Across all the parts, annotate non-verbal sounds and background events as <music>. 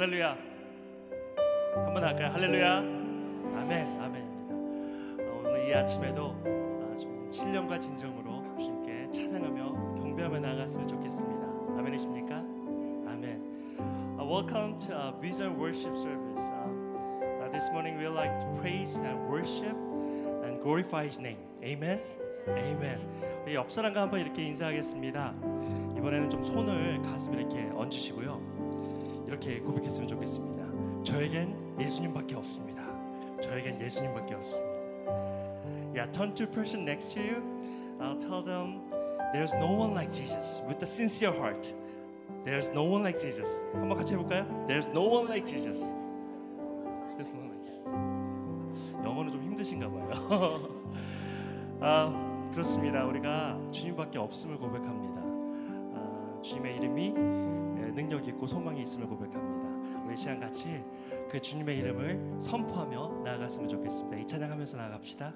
할렐루야. 한번 할까요? 할렐루야. 아멘. 아멘입니다. 어, 오늘 이 아침에도 아, 좀 신령과 진정으로 주님께 찬양하며 경배하며 나아갔으면 좋겠습니다. 아멘이십니까? 아멘. Uh, welcome to uh, Vision Worship Service. This morning we like to praise and worship and glorify His name. Amen. Amen. 옆 사람과 한번 이렇게 인사하겠습니다. 이번에는 좀 손을 가슴에 이렇게 얹으시고요. 이렇게 고백했으면 좋겠습니다. 저에겐 예수님밖에 없습니다. 저에겐 예수님밖에 없습니다. Yeah, turn to person next to you. I'll tell them there's no one like Jesus with a sincere heart. There's no one like Jesus. 한번 같이 해볼까요? There's no one like Jesus. There's no one like Jesus. 영어는 좀 힘드신가 봐요. 아, 그렇습니다. 우리가 주님밖에 없음을 고백합니다. 아, 주님의 이름이 예, 능력 있고 소망이 있음을 고백합니다. 우리 이 시간 같이 그 주님의 이름을 선포하며 나아갔으면 좋겠습니다. 이 찬양하면서 나아갑시다.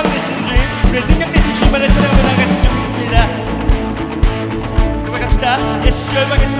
소망 되시는 주님 우리의 능력 되신 주님만을 찬양하며 나아갔으면 좋겠습니다. 고백합시다. 예수 열방의 소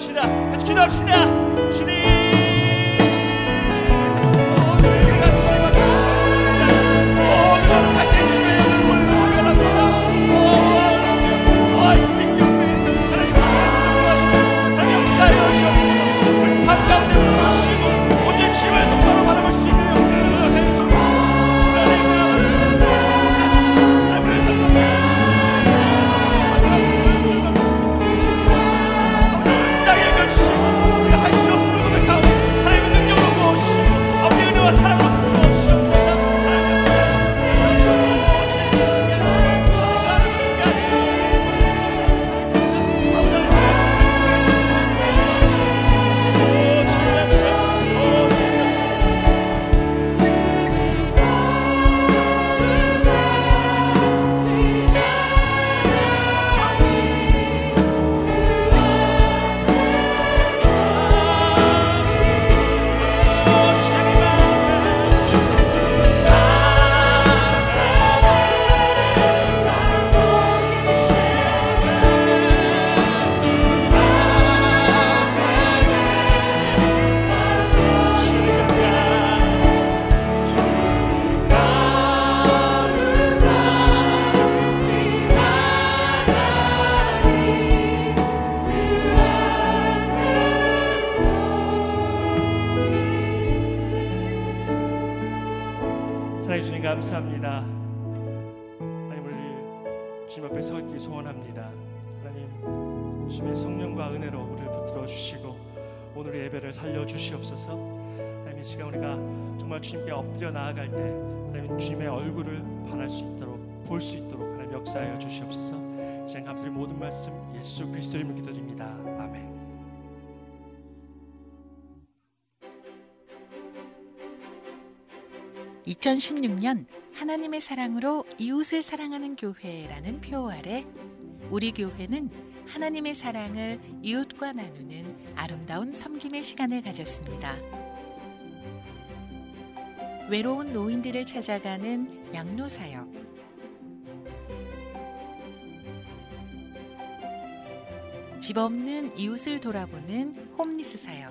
기도 2016년 하나님의 사랑으로 이웃을 사랑하는 교회라는 표 아래 우리 교회는 하나님의 사랑을 이웃과 나누는 아름다운 섬김의 시간을 가졌습니다. 외로운 노인들을 찾아가는 양로 사역, 집 없는 이웃을 돌아보는 홈리스 사역,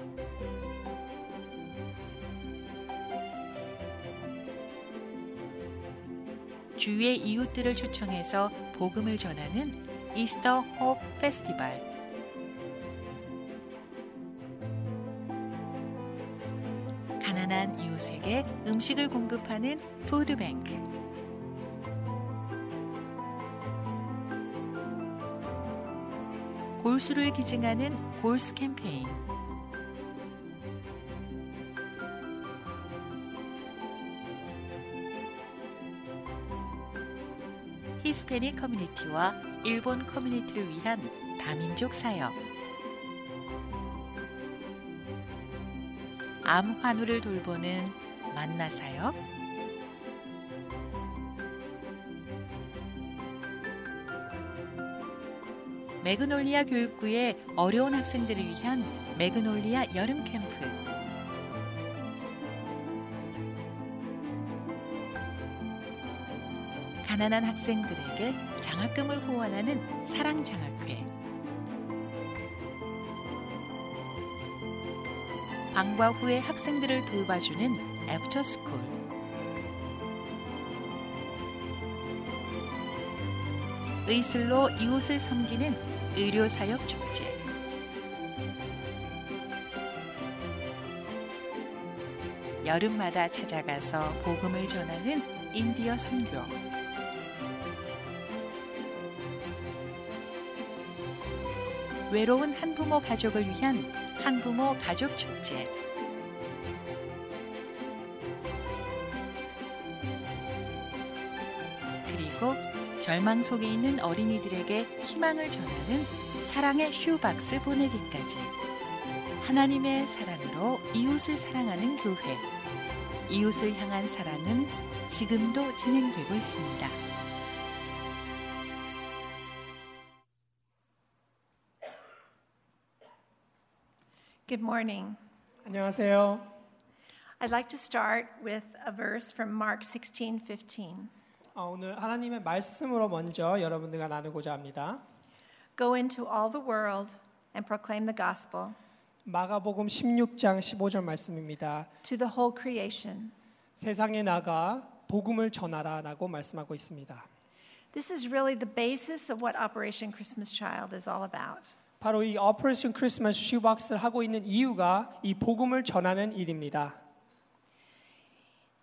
주위의 이웃들을 초청해서 복음을 전하는 이스터 홉 페스티벌. 가난한 이웃에게 음식을 공급하는 푸드뱅크. 골수를 기증하는 골스 캠페인. 히스패닉 커뮤니티와 일본 커뮤니티를 위한 다민족 사역. 암 환우를 돌보는 만나 사역. 매그놀리아 교육부의 어려운 학생들을 위한 매그놀리아 여름 캠프. 가난한 학생들에게 장학금을 후원하는 사랑장학회. 방과 후에 학생들을 돌봐주는 after school. 의술로 이웃을 섬기는 의료사역 축제. 여름마다 찾아가서 복음을 전하는 인디언 선교. 외로운 한부모 가족을 위한 한부모 가족 축제. 그리고 절망 속에 있는 어린이들에게 희망을 전하는 사랑의 shoe box 보내기까지. 하나님의 사랑으로 이웃을 사랑하는 교회. 이웃을 향한 사랑은 지금도 진행되고 있습니다. morning. 안녕하세요. I'd like to start with a verse from Mark 16:15. 어, 오늘 하나님의 말씀으로 먼저 여러분들과 나누고자 합니다. Go into all the world and proclaim the gospel 마가복음 16장 15절 말씀입니다. to the whole creation. 세상에 나가 복음을 전하라라고 말씀하고 있습니다. This is really the basis of what Operation Christmas Child is all about. 바로 이 오퍼레이션 크리스마스 슈박스를 하고 있는 이유가 이 복음을 전하는 일입니다.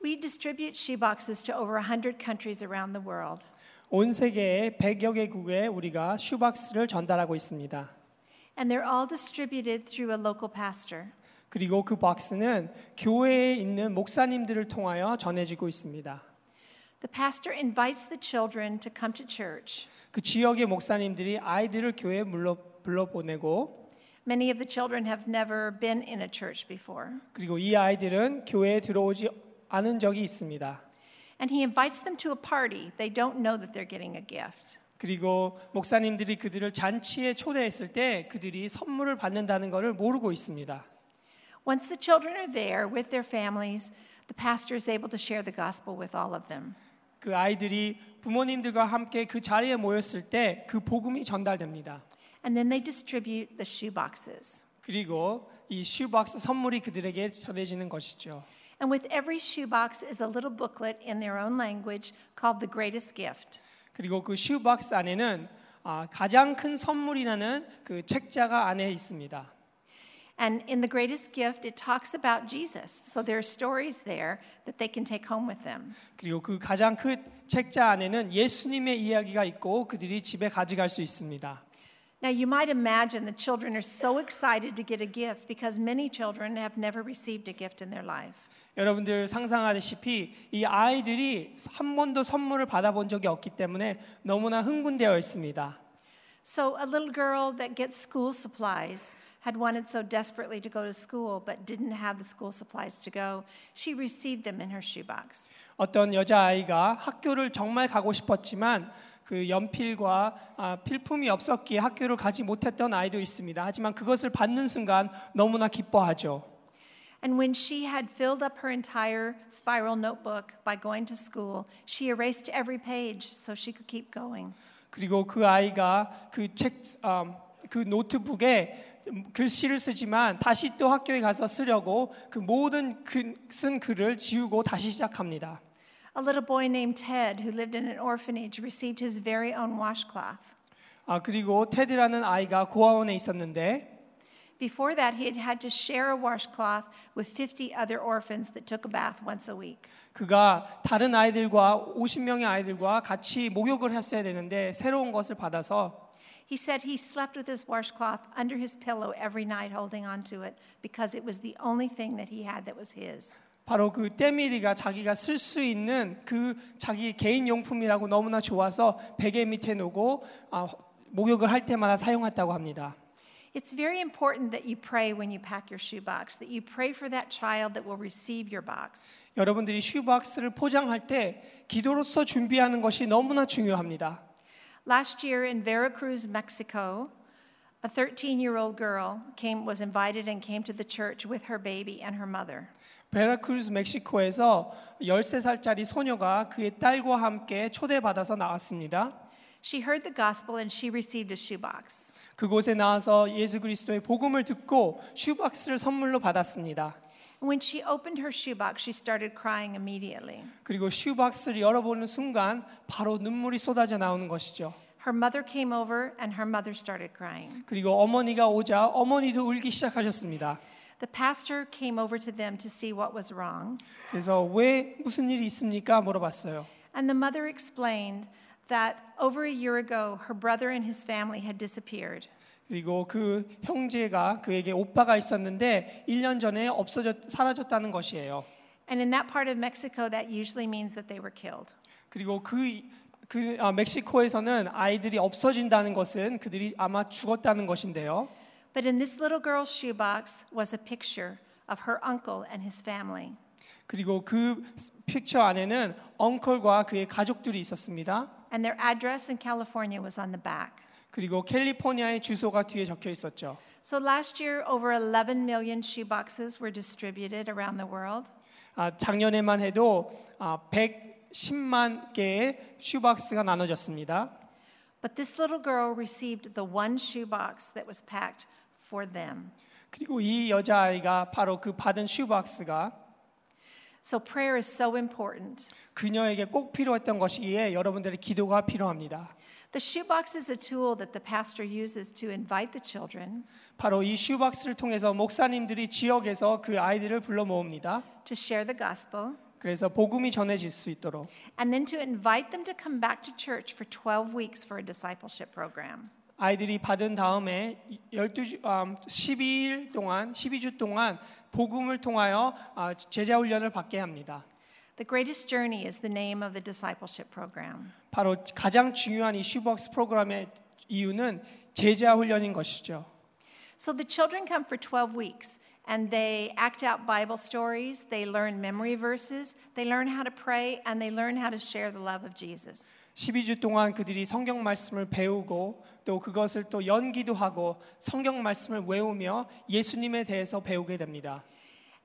We distribute shoeboxes to over 100 countries around the world. 온 세계의 100여 개국에 우리가 슈박스를 전달하고 있습니다. And they're all distributed through a local pastor. 그리고 그 박스는 교회에 있는 목사님들을 통하여 전해지고 있습니다. The pastor invites the children to come to church. 그 지역의 목사님들이 아이들을 교회에 불러, 불러보내고 Many of the children have never been in a church before. 그리고 이 아이들은 교회에 들어오지 않은 적이 있습니다. And he invites them to a party. They don't know that they're getting a gift. 그리고 목사님들이 그들을 잔치에 초대했을 때 그들이 선물을 받는다는 것을 모르고 있습니다. Once the children are there with their families, the pastor is able to share the gospel with all of them. 그 아이들이 부모님들과 함께 그 자리에 모였을 때 그 복음이 전달됩니다. And then they distribute the shoe boxes. 그리고 이 슈박스 선물이 그들에게 전해지는 것이죠. And with every shoe box is a little booklet in their own language called The Greatest Gift. 그리고 그 슈박스 안에는 아, 가장 큰 선물이라는 그 책자가 안에 있습니다. And in The Greatest Gift, it talks about Jesus. So there are stories there that they can take home with them. 그리고 그 가장 큰 책자 안에는 예수님의 이야기가 있고 그들이 집에 가져갈 수 있습니다. Now, you might imagine the children are so excited to get a gift because many children have never received a gift in their life. 여러분들 상상하다시피 이 아이들이 한 번도 선물을 받아본 적이 없기 때문에 너무나 흥분되어 있습니다. So, a little girl that gets school supplies had wanted so desperately to go to school but didn't have the school supplies to go. She received them in her shoebox. 어떤 여자아이가 학교를 정말 가고 싶었지만 그 연필과 아, 필품이 없었기에 학교를 가지 못했던 아이도 있습니다. 하지만 그것을 받는 순간 너무나 기뻐하죠. And when she had filled up her entire spiral notebook by going to school, she erased every page so she could keep going. 그리고 그 아이가 그 책, 아, 그 노트북에 글씨를 쓰지만 다시 또 학교에 가서 쓰려고 그 모든 그, 쓴 글을 지우고 다시 시작합니다. A little boy named Ted, who lived in an orphanage, received his very own washcloth. 아 그리고 테드라는 아이가 고아원에 있었는데 Before that, he had had to share a washcloth with 50 other orphans that took a bath once a week. 그가 다른 아이들과 50명의 아이들과 같이 목욕을 했어야 되는데 새로운 것을 받아서 He said he slept with his washcloth under his pillow every night, holding onto it, because it was the only thing that he had that was his. 바로 그 때밀이가 자기가 쓸 수 있는 그 자기 개인 용품이라고 너무나 좋아서 베개 밑에 놓고 아, 목욕을 할 때마다 사용했다고 합니다. It's very important that you pray when you pack your shoebox, that you pray for that child that will receive your box. 여러분들이 슈박스를 포장할 때 기도로서 준비하는 것이 너무나 중요합니다. Last year in Veracruz, Mexico, a 13 year old girl came, was invited and came to the church with her baby and her mother. 베라크루즈 멕시코에서 13살짜리 소녀가 그의 딸과 함께 초대받아서 나왔습니다. She heard the gospel and she received a shoebox. 그곳에 나와서 예수 그리스도의 복음을 듣고 슈박스를 선물로 받았습니다. When she opened her shoebox, she started crying immediately. 그리고 슈박스를 열어보는 순간 바로 눈물이 쏟아져 나오는 것이죠. Her mother came over and her mother started crying. 그리고 어머니가 오자 어머니도 울기 시작하셨습니다. The pastor came over to them to see what was wrong. 그래서 왜 무슨 일이 있습니까? 물어봤어요. And the mother explained that over a year ago, her brother and his family had disappeared. 그리고 그 형제가 그에게 오빠가 있었는데 1년 전에 없어졌 사라졌다는 것이에요. And in that part of Mexico, that usually means that they were killed. 그리고 그, 그 아, 멕시코에서는 아이들이 없어진다는 것은 그들이 아마 죽었다는 것인데요. But in this little girl's shoebox was a picture of her uncle and his family. 그리고 그 픽처 안에는 엉클과 그의 가족들이 있었습니다. And their address in California was on the back. 그리고 캘리포니아의 주소가 뒤에 적혀 있었죠. So last year, over 11 million shoeboxes were distributed around the world. 아, 작년에만 해도 아, 110만 개의 슈박스가 나눠졌습니다. But this little girl received the one shoebox that was packed for them. 그리고 이 여자아이가 바로 그 받은 슈박스가 So prayer is so important. 그녀에게 꼭 필요했던 것이기에 여러분들의 기도가 필요합니다. The shoebox is a tool that the pastor uses to invite the children 바로 이 슈박스를 통해서 목사님들이 지역에서 그 아이들을 불러 모읍니다. to share the gospel 그래서 복음이 전해질 수 있도록 and then to invite them to come back to church for 12 weeks for a discipleship program. 아이들이 받은 다음에 12주, 음, 12일 동안 12주 동안 복음을 통하여 아, 제자 훈련을 받게 합니다. The greatest journey is the name of the discipleship program. 바로 가장 중요한 이 슈박스 프로그램의 이유는 제자 훈련인 것이죠. So the children come for 12 weeks and they act out Bible stories, they learn memory verses, they learn how to pray, and they learn how to share the love of Jesus. 12주 동안 그들이 성경 말씀을 배우고 또 그것을 또 연기도 하고 성경 말씀을 외우며 예수님에 대해서 배우게 됩니다.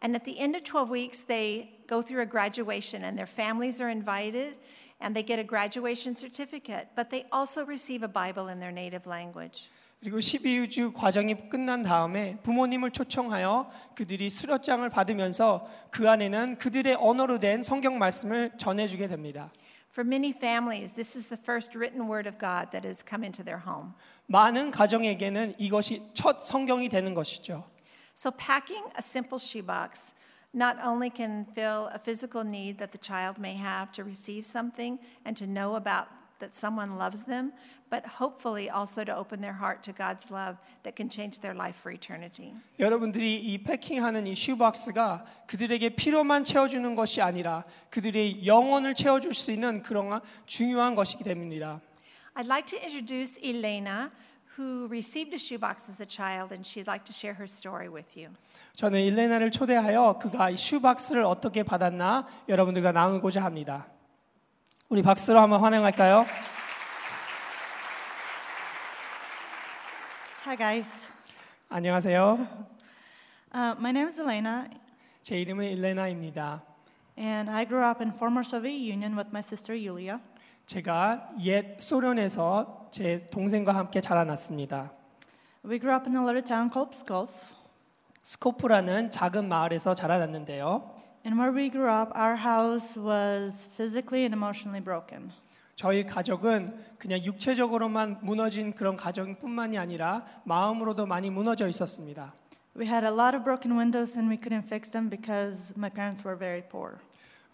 And at the end of 12 weeks, they go through a graduation, and their families are invited, and they get a graduation certificate, but they also receive a Bible in their native language. 그리고 12주 과정이 끝난 다음에 부모님을 초청하여 그들이 수료장을 받으면서 그 안에는 그들의 언어로 된 성경 말씀을 전해 주게 됩니다. For many families, this is the first written word of God that has come into their home. 많은 가정에게는 이것이 첫 성경이 되는 것이죠. So, packing a simple shoebox not only can fill a physical need that the child may have to receive something and to know about that someone loves them, but hopefully also to open their heart to God's love that can change their life for eternity. 여러분들이 이 패킹하는 이 슈박스가 그들에게 필요만 채워주는 것이 아니라 그들의 영혼을 채워줄 수 있는 그런 중요한 것이기 때문입니다. I'd like to introduce Elena, who received a shoebox as a child, and she'd like to share her story with you. 저는 일레나를 초대하여 그가 이 슈박스를 어떻게 받았나 여러분들과 나누고자 합니다. 우리 박수로 한번 환영할까요? Hi, guys. 안녕하세요. Uh, my name is Elena, 제 이름은 일레나입니다. and I grew up in former Soviet Union with my sister Yulia. 제가 옛 소련에서 제 동생과 함께 자라났습니다. We grew up in a little town called Pskov, 스코프라는 작은 마을에서 자라났는데요. and where we grew up, our house was physically and emotionally broken. 저희 가족은 그냥 육체적으로만 무너진 그런 가정뿐만이 아니라 마음으로도 많이 무너져 있었습니다. We had a lot of broken windows, and we couldn't fix them because my parents were very poor.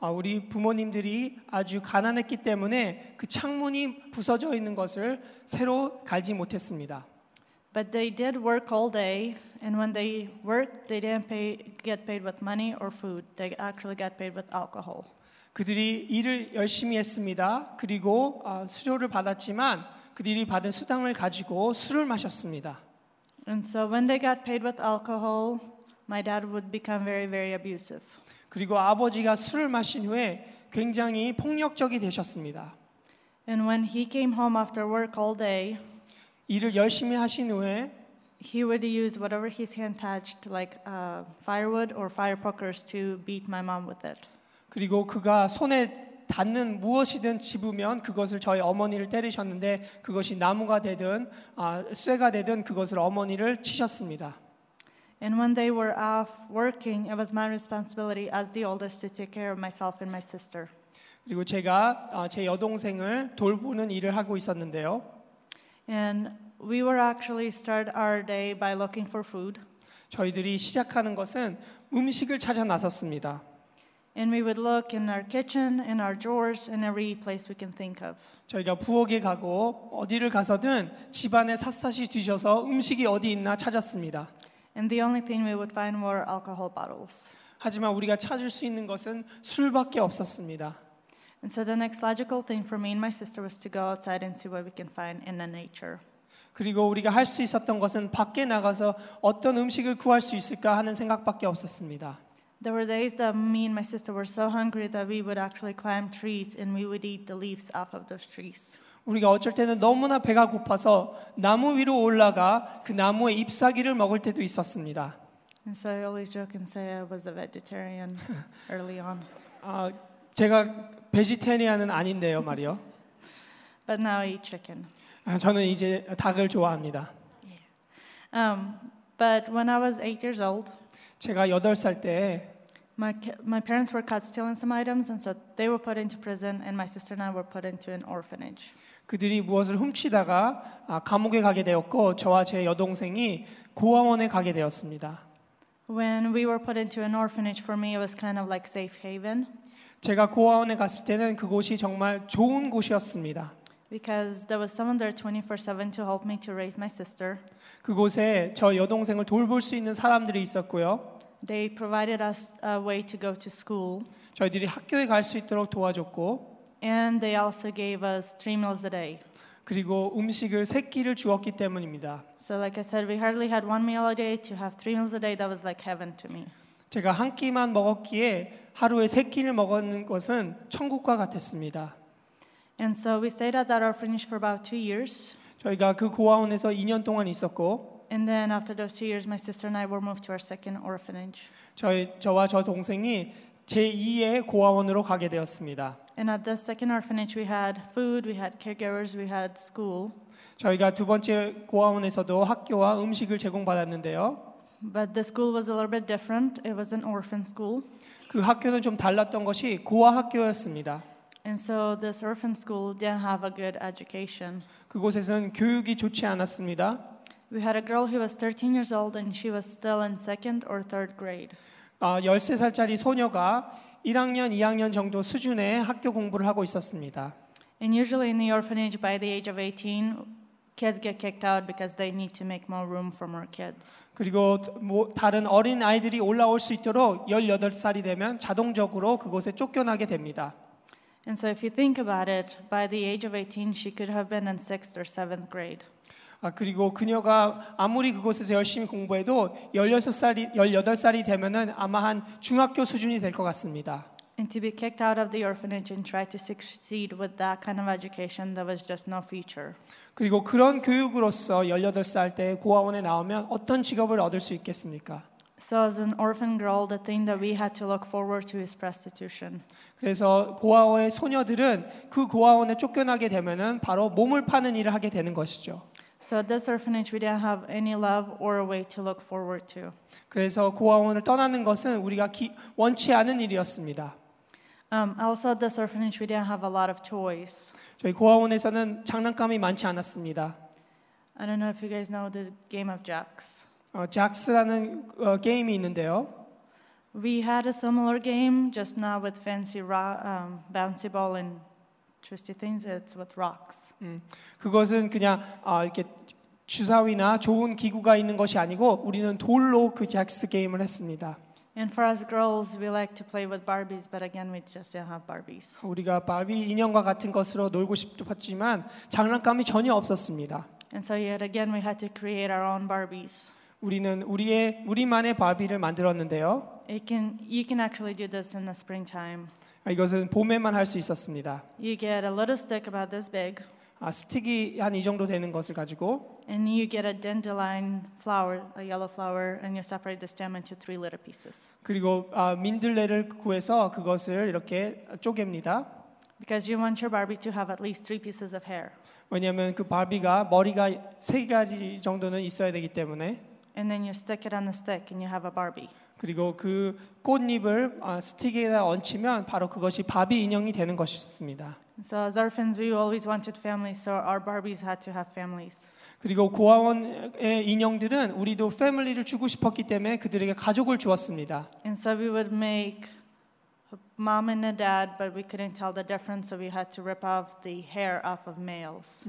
아, 우리 부모님들이 아주 가난했기 때문에 그 창문이 부서져 있는 것을 새로 갈지 못했습니다. But they did work all day, and when they worked, they didn't pay, get paid with money or food. They actually got paid with alcohol. 그들이 일을 열심히 했습니다. 그리고 아, 수료를 받았지만 그들이 받은 수당을 가지고 술을 마셨습니다. And so when they got paid with alcohol, my dad would become very, very abusive. 그리고 아버지가 술을 마신 후에 굉장히 폭력적이 되셨습니다. And when he came home after work all day, 일을 열심히 하신 후에 he would use whatever his hand touched, like uh, firewood or fire pokers, to beat my mom with it. 그리고 그가 손에 닿는 무엇이든 집으면 그것을 저희 어머니를 때리셨는데 그것이 나무가 되든 아, 쇠가 되든 그것을 어머니를 치셨습니다. And when they were off working, it was my responsibility as the oldest to take care of myself and my sister. 그리고 제가 아, 제 여동생을 돌보는 일을 하고 있었는데요. And we were actually start our day by looking for food. 저희들이 시작하는 것은 음식을 찾아 나섰습니다. And we would look in our kitchen, in our drawers, in every place we can think of. 저희가 부엌에 가고 어디를 가서든 집안에 샅샅이 뒤져서 음식이 어디 있나 찾았습니다. And the only thing we would find were alcohol bottles. 하지만 우리가 찾을 수 있는 것은 술밖에 없었습니다. And so the next logical thing for me and my sister was to go outside and see what we can find in the nature. 그리고 우리가 할 수 있었던 것은 밖에 나가서 어떤 음식을 구할 수 있을까 하는 생각밖에 없었습니다. There were days that me and my sister were so hungry that we would actually climb trees and we would eat the leaves off of those trees. 우리가 어쩔 때는 너무나 배가 고파서 나무 위로 올라가 그 나무의 잎사귀를 먹을 때도 있었습니다. And so I always joke and say I was a vegetarian <laughs> early on. 아, 제가 베지테리안은 아닌데요, 말이요. But now I eat chicken. 아, 저는 이제 닭을 좋아합니다. Um, but when I was eight years old, 제가 8살 때 my, my parents were caught stealing some items, and so they were put into prison, and my sister and I were put into an orphanage. 그들이 무엇을 훔치다가 아, 감옥에 가게 되었고 저와 제 여동생이 고아원에 가게 되었습니다. When we were put into an orphanage, for me, it was kind of like safe haven 제가 고아원에 갔을 때는 그곳이 정말 좋은 곳이었습니다. because there was someone there 24 7 to help me to raise my sister. 그곳에 저 여동생을 돌볼 수 있는 사람들이 있었고요. They provided us a way to go to school, 저희들이 학교에 갈 수 있도록 도와줬고 and they also gave us three meals a day. 그리고 음식을 세 끼를 주었기 때문입니다. So, like I said, we hardly had one meal a day. To have three meals a day, that was like heaven to me. 제가 한 끼만 먹었기에 하루에 세 끼를 먹는 것은 천국과 같았습니다. And so we stayed at that orphanage for about two years. 저희가 그 고아원에서 2년 동안 있었고 And then after those two years, my sister and I were moved to our second orphanage. 저희 저와 저 동생이 제 2의 고아원으로 가게 되었습니다. And at this second orphanage, we had food, we had caregivers, we had school. 저희가 두 번째 고아원에서도 학교와 음식을 제공받았는데요. But the school was a little bit different. It was an orphan school. 그 학교는 좀 달랐던 것이 고아 학교였습니다. And so this orphan school didn't have a good education. 그곳에서는 교육이 좋지 않았습니다. We had a girl who was 13 years old and she was still in second or third grade. 아, 13살짜리 소녀가 1학년, 2학년 정도 수준의 학교 공부를 하고 있었습니다. And usually in the orphanage, by the age of 18, kids get kicked out because they need to make more room for more kids. 그리고 뭐 다른 어린 아이들이 올라올 수 있도록 18살이 되면 자동적으로 그곳에 쫓겨나게 됩니다. And so if you think about it, by the age of 18, she could have been in sixth or seventh grade. 아, 그리고 그녀가 아무리 그곳에서 열심히 공부해도 16살이 18살이 되면은 아마 한 중학교 수준이 될 것 같습니다. And to be kicked out of the orphanage and try to succeed with that kind of education, there was just no future. 그리고 그런 교육으로서 18살 때 고아원에 나오면 어떤 직업을 얻을 수 있겠습니까? So as an orphan girl, the thing that we had to look forward to is prostitution. 그래서 고아원의 소녀들은 그 고아원에 쫓겨나게 되면은 바로 몸을 파는 일을 하게 되는 것이죠. So at this orphanage, we didn't have any love or a way to look forward to. 그래서 고아원을 떠나는 것은 우리가 기, 원치 않은 일이었습니다. Um, also at this orphanage, we didn't have a lot of toys. 저희 고아원에서는 장난감이 많지 않았습니다. I don't know if you guys know the game of jacks. 어, 잭스라는 어, 게임이 있는데요. We had a similar game, just not with fancy ro- um, bouncy ball and twisty things. It's with rocks. 그것은 그냥 아, 이렇게 주사위나 좋은 기구가 있는 것이 아니고 우리는 돌로 그 잭스 게임을 했습니다. And for us girls, we like to play with Barbies, but again, we just didn't have Barbies. 우리가 바비 인형과 같은 것으로 놀고 싶었지만 장난감이 전혀 없었습니다. And so yet again, we had to create our own Barbies. 우리는 우리의 우리만의 바비를 만들었는데요. It can, you can actually do this in the springtime. 아, 이것은 봄에만 할 수 있었습니다. You get a little stick about this big, 아, 스틱이 한 이 정도 되는 것을 가지고 and you get a dandelion flower, a yellow flower, and you separate the stem into three little pieces. 그리고 아, 민들레를 구해서 그것을 이렇게 쪼갭니다. Because you want your Barbie to have at least three pieces of hair. 왜냐하면 그 바비가 머리가 세 가지 정도는 있어야 되기 때문에 And then you stick it on the stick, and you have a Barbie. 그리고 그 꽃잎을 아, 스틱에다 얹히면 바로 그것이 바비 인형이 되는 것이었습니다. So as orphans, we always wanted families, so our Barbies had to have families. 그리고 고아원의 인형들은 우리도 패밀리를 주고 싶었기 때문에 그들에게 가족을 주었습니다. And so we would make mom and a dad, but we couldn't tell the difference, so we had to rip off the hair off of males.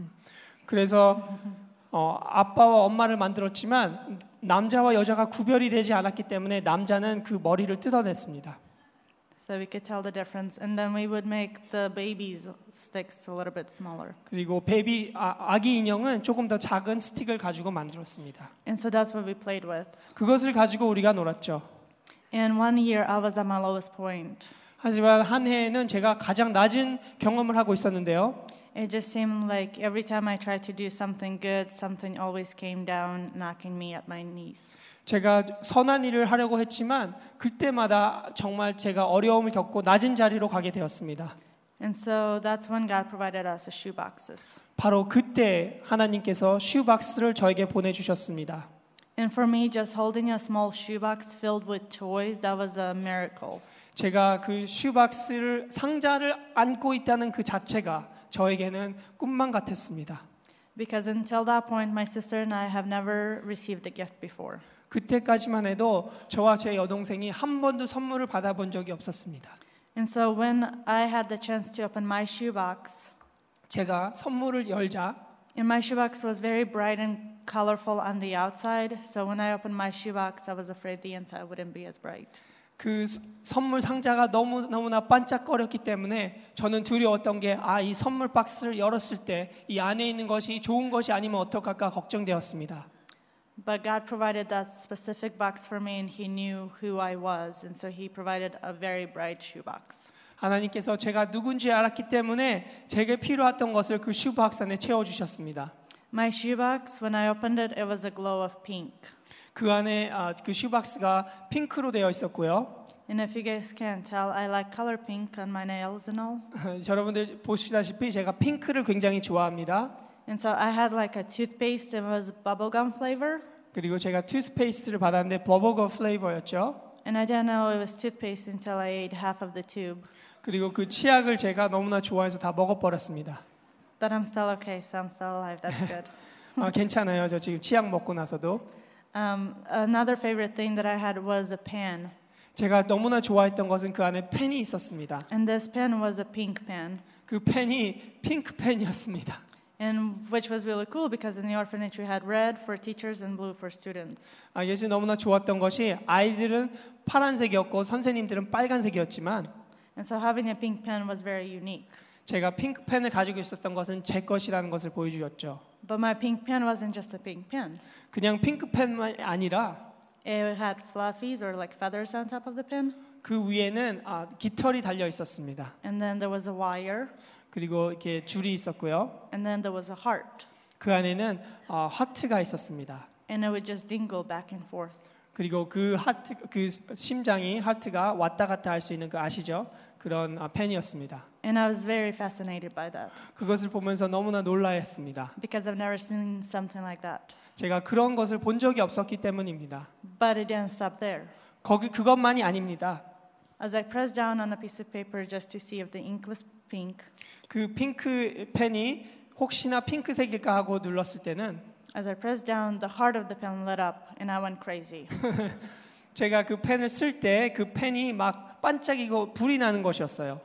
그래서 어, 아빠와 엄마를 만들었지만 남자와 여자가 구별이 되지 않았기 때문에 남자는 그 머리를 뜯어냈습니다. So we could tell the difference. And then we would make the babies' sticks a little bit smaller. 그리고 베이비 아, 아기 인형은 조금 더 작은 스틱을 가지고 만들었습니다. And so that's what we played with. 그것을 가지고 우리가 놀았죠. In one year, I was at my lowest point. 하지만 한 해에는 제가 가장 낮은 경험을 하고 있었는데요. It just seemed like every time I tried to do something good, something always came down, knocking me at my knees. 제가 선한 일을 하려고 했지만 그때마다 정말 제가 어려움을 겪고 낮은 자리로 가게 되었습니다. And so that's when God provided us shoe boxes. 바로 그때 하나님께서 슈박스를 저에게 보내 주셨습니다. And for me, just holding a small shoebox filled with toys, that was a miracle. 제가 그 슈박스를 상자를 안고 있다는 그 자체가 저에게는 꿈만 같았습니다. Because until that point, my sister and I have never received a gift before. 그때까지만 해도 저와 제 여동생이 한 번도 선물을 받아본 적이 없었습니다. And so when I had the chance to open my shoebox, 제가 선물을 열자 and my shoebox was very bright and colorful on the outside, so when I opened my shoebox, I was afraid the inside wouldn't be as bright. 그 스- 선물 상자가 너무 너무나 반짝거렸기 때문에 저는 두려웠던 게 아 이 선물 박스를 열었을 때 이 안에 있는 것이 좋은 것이 아니면 어떡할까 걱정되었습니다. But God provided that specific box for me, and He knew who I was, and so He provided a very bright shoebox. 하나님께서 제가 누군지 알았기 때문에 제게 필요했던 것을 그 슈박스 안에 채워 주셨습니다. My shoebox, when I opened it, it was a glow of pink. 그 안에 아, 그 슈박스가 핑크로 되어 있었고요. And if you guys can't tell, I like color pink on my nails and all. 여러분들 보시다시피 제가 핑크를 굉장히 좋아합니다. And so I had like a toothpaste, it was bubblegum flavor. 그리고 제가 투스페이스트를 받았는데 버버거 플레이버였죠. And I didn't know it was toothpaste until I ate half of the tube. 그리고 그 치약을 제가 너무나 좋아해서 다 먹어버렸습니다. But I'm still okay, so I'm still alive. That's good. 아, 괜찮아요. 저 지금 치약 먹고 나서도 Um, another favorite thing that I had was a pen. 제가 너무나 좋아했던 것은 그 안에 펜이 있었습니다. And this pen was a pink pen. 그 펜이 핑크 펜이었습니다. And which was really cool because in the orphanage we had red for teachers and blue for students. 아, 예전에 너무나 좋았던 것이 아이들은 파란색이었고 선생님들은 빨간색이었지만 And so having a pink pen was very unique. 제가 핑크 펜을 가지고 있었던 것은 제 것이라는 것을 보여주었죠. But my pink pen wasn't just a pink pen. 그냥 핑크 펜만 아니라 It had fluffies or like feathers on top of the pen. 그 위에는 아, 깃털이 달려 있었습니다. And then there was a wire. 그리고 이렇게 줄이 있었고요. And then there was a heart. 그 안에는 어, 하트가 있었습니다. And it would just dingle back and forth. 그리고 그 하트 그 심장이 하트가 왔다 갔다 할 수 있는 그 아시죠? 그런 아, 펜이었습니다. And I was very fascinated by that 그것을 보면서 너무나 놀라했습니다. because I've never seen something like that. 제가 그런 것을 본 적이 없었기 때문입니다. But it didn't stop there. 거기 그것만이 아닙니다. As I pressed down on a piece of paper just to see if the ink was pink, 그 핑크 펜이 혹시나 핑크색일까 하고 눌렀을 때는 as I pressed down, the heart of the pen lit up and I went crazy. 제가 그 펜을 쓸 때 그 펜이 막 반짝이고 불이 나는 것이었어요.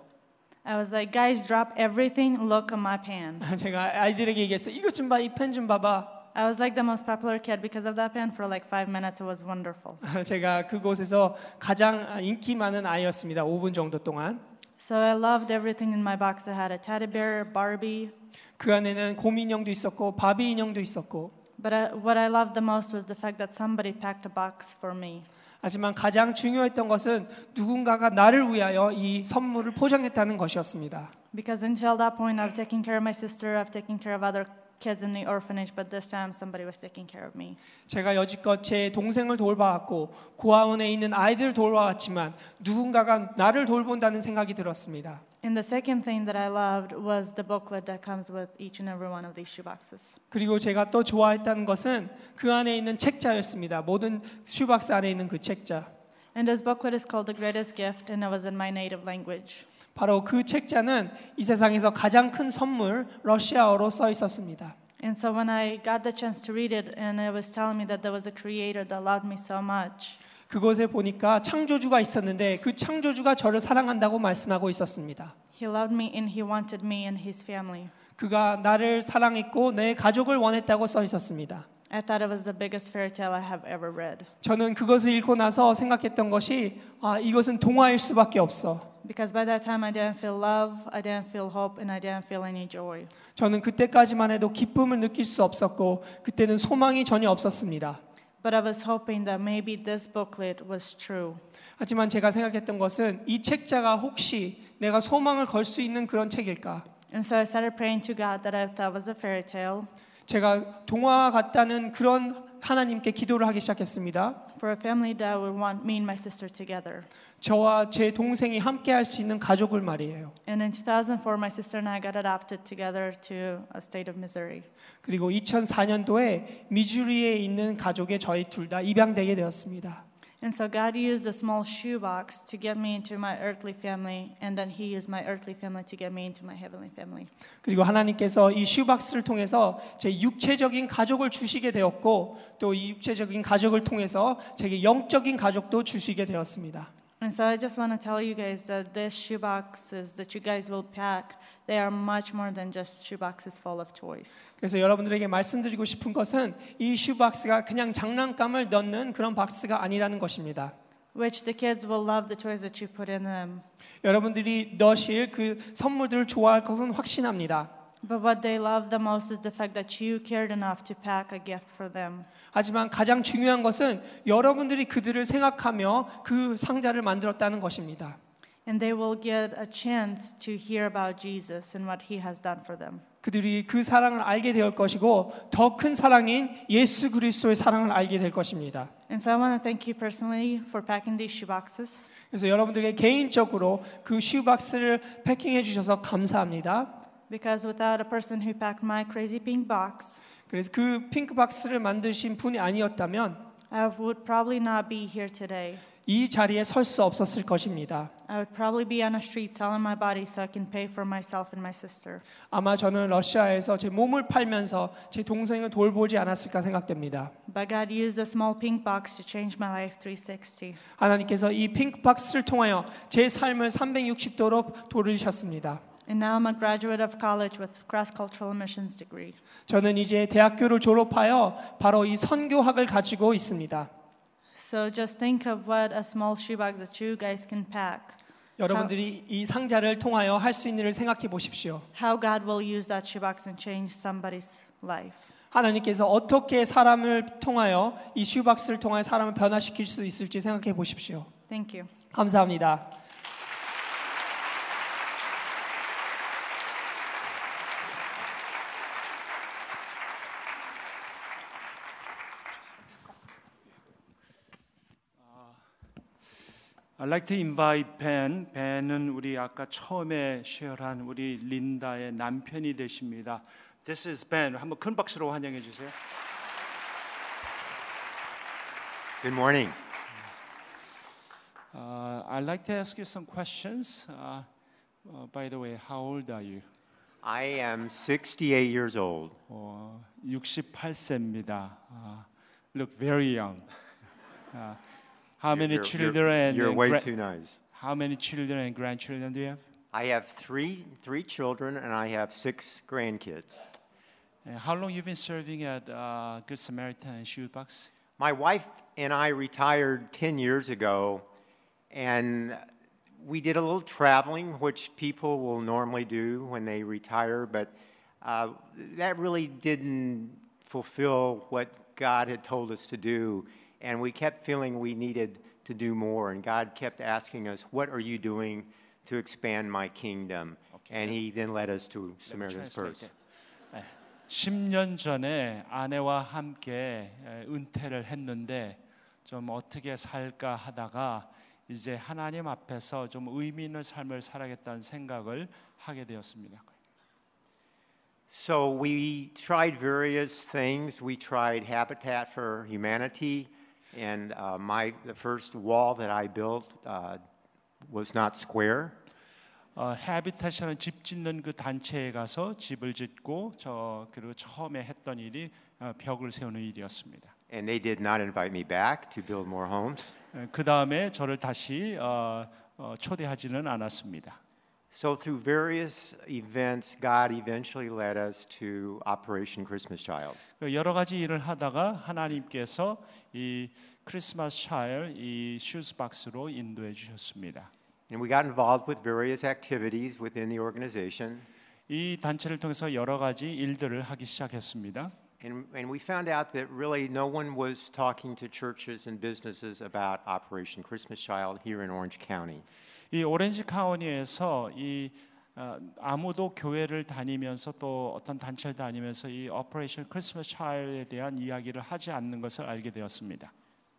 I was like, guys, drop everything, look at my pen. 제가 아이들에게 얘기했어요. 이것 좀 봐, 이 펜 좀 봐봐. I was like the most popular kid because of that pen for like five minutes. It was wonderful. 제가 그곳에서 가장 인기 많은 아이였습니다. 5분 정도 동안. So I loved everything in my box. I had a teddy bear, Barbie. 그 안에는 곰 인형도 있었고 바비 인형도 있었고 But I, what I loved the most was the fact that somebody packed a box for me. 하지만 가장 중요했던 것은 누군가가 나를 위하여 이 선물을 포장했다는 것이었습니다. Because until that point, I've taken care of my sister, I've taken care of other kids in the orphanage, but this time somebody was taking care of me. 제가 여지껏 제 동생을 돌봐왔고 고아원에 있는 아이들을 돌봐왔지만 누군가가 나를 돌본다는 생각이 들었습니다. And the second thing that I loved was the booklet that comes with each and every one of these shoeboxes. 그리고 제가 또 좋아했다는 것은 그 안에 있는 책자였습니다. 모든 슈박스 안에 있는 그 책자. And this booklet is called The Greatest Gift, and it was in my native language. 바로 그 책자는 이 세상에서 가장 큰 선물 러시아어로 써 있었습니다. And so when I got the chance to read it, and it was telling me that there was a creator that loved me so much, 그곳에 보니까 창조주가 있었는데 그 창조주가 저를 사랑한다고 말씀하고 있었습니다. he loved me and he wanted me and his family. 그가 나를 사랑했고 내 가족을 원했다고 써 있었습니다. I thought it was the biggest fairy tale I have ever read. 저는 그것을 읽고 나서 생각했던 것이 아, 이것은 동화일 수밖에 없어. Because by that time I didn't feel love, I didn't feel hope, and I didn't feel any joy. 저는 그때까지만 해도 기쁨을 느낄 수 없었고 그때는 소망이 전혀 없었습니다. But I was hoping that maybe this booklet was true. 하지만 제가 생각했던 것은 이 책자가 혹시 내가 소망을 걸 수 있는 그런 책일까? And so I started praying to God that I thought was a fairy tale 제가 동화 같다는 그런 하나님께 기도를 하기 시작했습니다. For a family that would want me and my sister together. 저와 제 동생이 함께 할 수 있는 가족을 말이에요. And in 2004, my sister and I got adopted together to a state of Missouri. 그리고 2004년도에 미주리에 있는 가족에 저희 둘 다 입양되게 되었습니다. And so God used a small shoebox to get me into my earthly family, and then He used my earthly family to get me into my heavenly family. 그리고 하나님께서 이 슈박스를 통해서 제 육체적인 가족을 주시게 되었고 또 이 육체적인 가족을 통해서 제게 영적인 가족도 주시게 되었습니다. And so I just want to tell you guys that these shoeboxes that you guys will pack, they are much more than just shoeboxes full of toys. 그래서 여러분들에게 말씀드리고 싶은 것은 이 슈박스가 그냥 장난감을 넣는 그런 박스가 아니라는 것입니다. Which the kids will love the toys that you put in them. 여러분들이 넣으실 그 선물들을 좋아할 것은 확신합니다. But what they love the most is the fact that you cared enough to pack a gift for them. 하지만 가장 중요한 것은 여러분들이 그들을 생각하며 그 상자를 만들었다는 것입니다. And they will get a chance to hear about Jesus and what he has done for them. 그들이 그 사랑을 알게 될 것이고 더 큰 사랑인 예수 그리스도의 사랑을 알게 될 것입니다. And so I want to thank you personally for packing these shoeboxes. 그래서 여러분들에게 개인적으로 그 슈박스를 패킹해 주셔서 감사합니다. Because without a person who packed my crazy pink box, 그래서 그 핑크 박스를 만드신 분이 아니었다면 I would probably not be here today. 이 자리에 설 수 없었을 것입니다. I would probably be on a street selling my body so I can pay for myself and my sister. 아마 저는 러시아에서 제 몸을 팔면서 제 동생을 돌보지 않았을까 생각됩니다. But God used a small pink box to change my life 360. 하나님께서 이 핑크 박스를 통하여 제 삶을 360도로 돌리셨습니다. And now I'm a graduate of college with cross-cultural missions degree. 저는 이제 대학교를 졸업하여 바로 이 선교학을 가지고 있습니다. So just think of what a small shoebox that you guys can pack. 여러분들이 이 상자를 통하여 할 수 있는 일을 생각해 보십시오. How God will use that shoebox and change somebody's life. 하나님께서 어떻게 사람을 통하여 이 슈박스를 통하여 사람을 변화시킬 수 있을지 생각해 보십시오. Thank you. 감사합니다. I'd like to invite Ben. Ben은 우리 아까 처음에 쉐어한 우리 린다의 남편이 되십니다. This is Ben. 한번 큰 박수로 환영해 주세요. Good morning. Uh, I'd like to ask you some questions. Uh, uh, by the way, how old are you? I am 68 years old. 어, 68세입니다. Uh, look very young. Uh, how many You're- children You're, and way gra- too nice. how many children and grandchildren do you have? I have three three children and I have six grandkids. And how long you been serving at uh, Good Samaritan and Shoebox? My wife and I retired 10 years ago, and we did a little traveling, which people will normally do when they retire, but uh, that really didn't fulfill what God had told us to do And we kept feeling we needed to do more. And God kept asking us, What are you doing to expand my kingdom? And He then led us to Samaritan's Purse. 10년 전에 아내와 함께 에, 은퇴를 했는데 좀 어떻게 살까 하다가 이제 하나님 앞에서 좀 의미 있는 삶을 살아야겠다는 생각을 하게 되었습니다. So we tried various things. We tried Habitat for Humanity, And uh, my the first wall that I built uh, was not square. 어, 해비타시는 집 짓는 그 단체에 가서 집을 짓고 저 그리고 처음에 했던 일이 어, 벽을 세우는 일이었습니다. And they did not invite me back to build more homes. 그 다음에 저를 다시 어, 어, 초대하지는 않았습니다. So through various events, God eventually led us to Operation Christmas Child. 그 여러 가지 일을 하다가 하나님께서 이 크리스마스 차일 이 슈즈 박스로 인도해 주셨습니다. And we got involved with various activities within the organization. 이 단체를 통해서 여러 가지 일들을 하기 시작했습니다. And, and we found out that really no one was talking to churches and businesses about Operation Christmas Child here in Orange County. 이 오렌지 카운티에서 이 어, 아무도 교회를 다니면서 또 어떤 단체를 다니면서 이 오퍼레이션 크리스마스 차일에 대한 이야기를 하지 않는 것을 알게 되었습니다.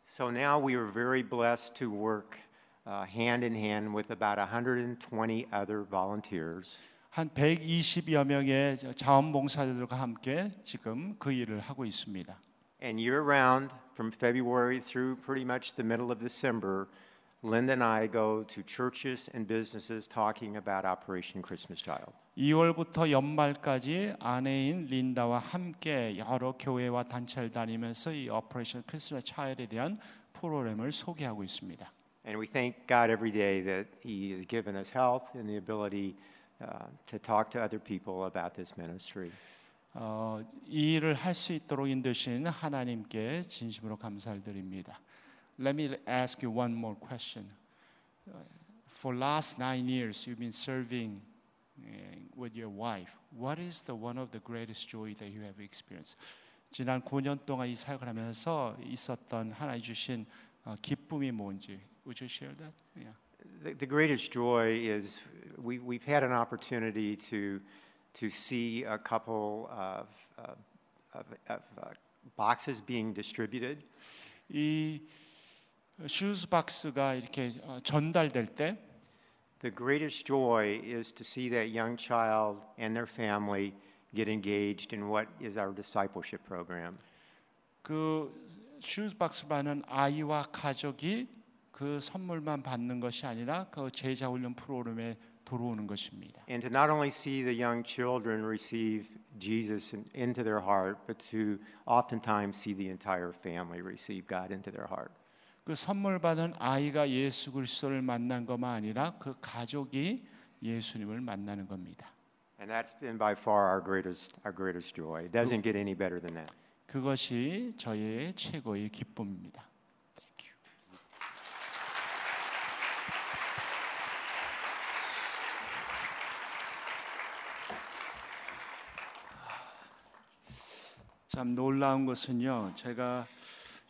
So now we are very blessed to work uh, hand in hand with about 120 other volunteers. 한 120여 명의 자원봉사자들과 함께 지금 그 일을 하고 있습니다. And year round, from February through pretty much the middle of December, Linda and I go to churches and businesses talking about Operation Christmas Child. 2월부터 연말까지 아내인 린다와 함께 여러 교회와 단체를 다니면서 이 오퍼레이션 크리스마스 차일에 대한 프로그램을 소개하고 있습니다. And we thank God every day that He has given us health and the ability uh, to talk to other people about this ministry. 어, 이 일을 할 수 있도록 인도하신 하나님께 진심으로 감사를 드립니다. Let me ask you one more question. Uh, For last nine years, you've been serving uh, with your wife. What is the one of the greatest joy that you have experienced? 지난 9년 동안 이 사역을 하면서 있었던 하나님 주신 어, 기쁨이 뭔지 Would you share that? Yeah. The, the greatest joy is we, we've had an opportunity to, to see a couple of, of, of, of uh, boxes being distributed. 이 슈즈 박스가 이렇게 어, 전달될 때 The greatest joy is to see that young child and their family get engaged in what is our discipleship program. 그 슈즈 박스 받는 아이와 가족이 그 선물만 받는 것이 아니라 그 제자 훈련 프로그램에 들어오는 것입니다. And to not only see the young children receive Jesus in, into their heart, but to oftentimes see the entire family receive God into their heart. 그 선물 받은 아이가 예수 그리스도를 만난 것만 아니라 그 가족이 예수님을 만나는 겁니다. And that's been by far our greatest, our greatest joy. It doesn't get any better than that. 그것이 저의 최고의 기쁨입니다. Thank you. 참 놀라운 것은요. 제가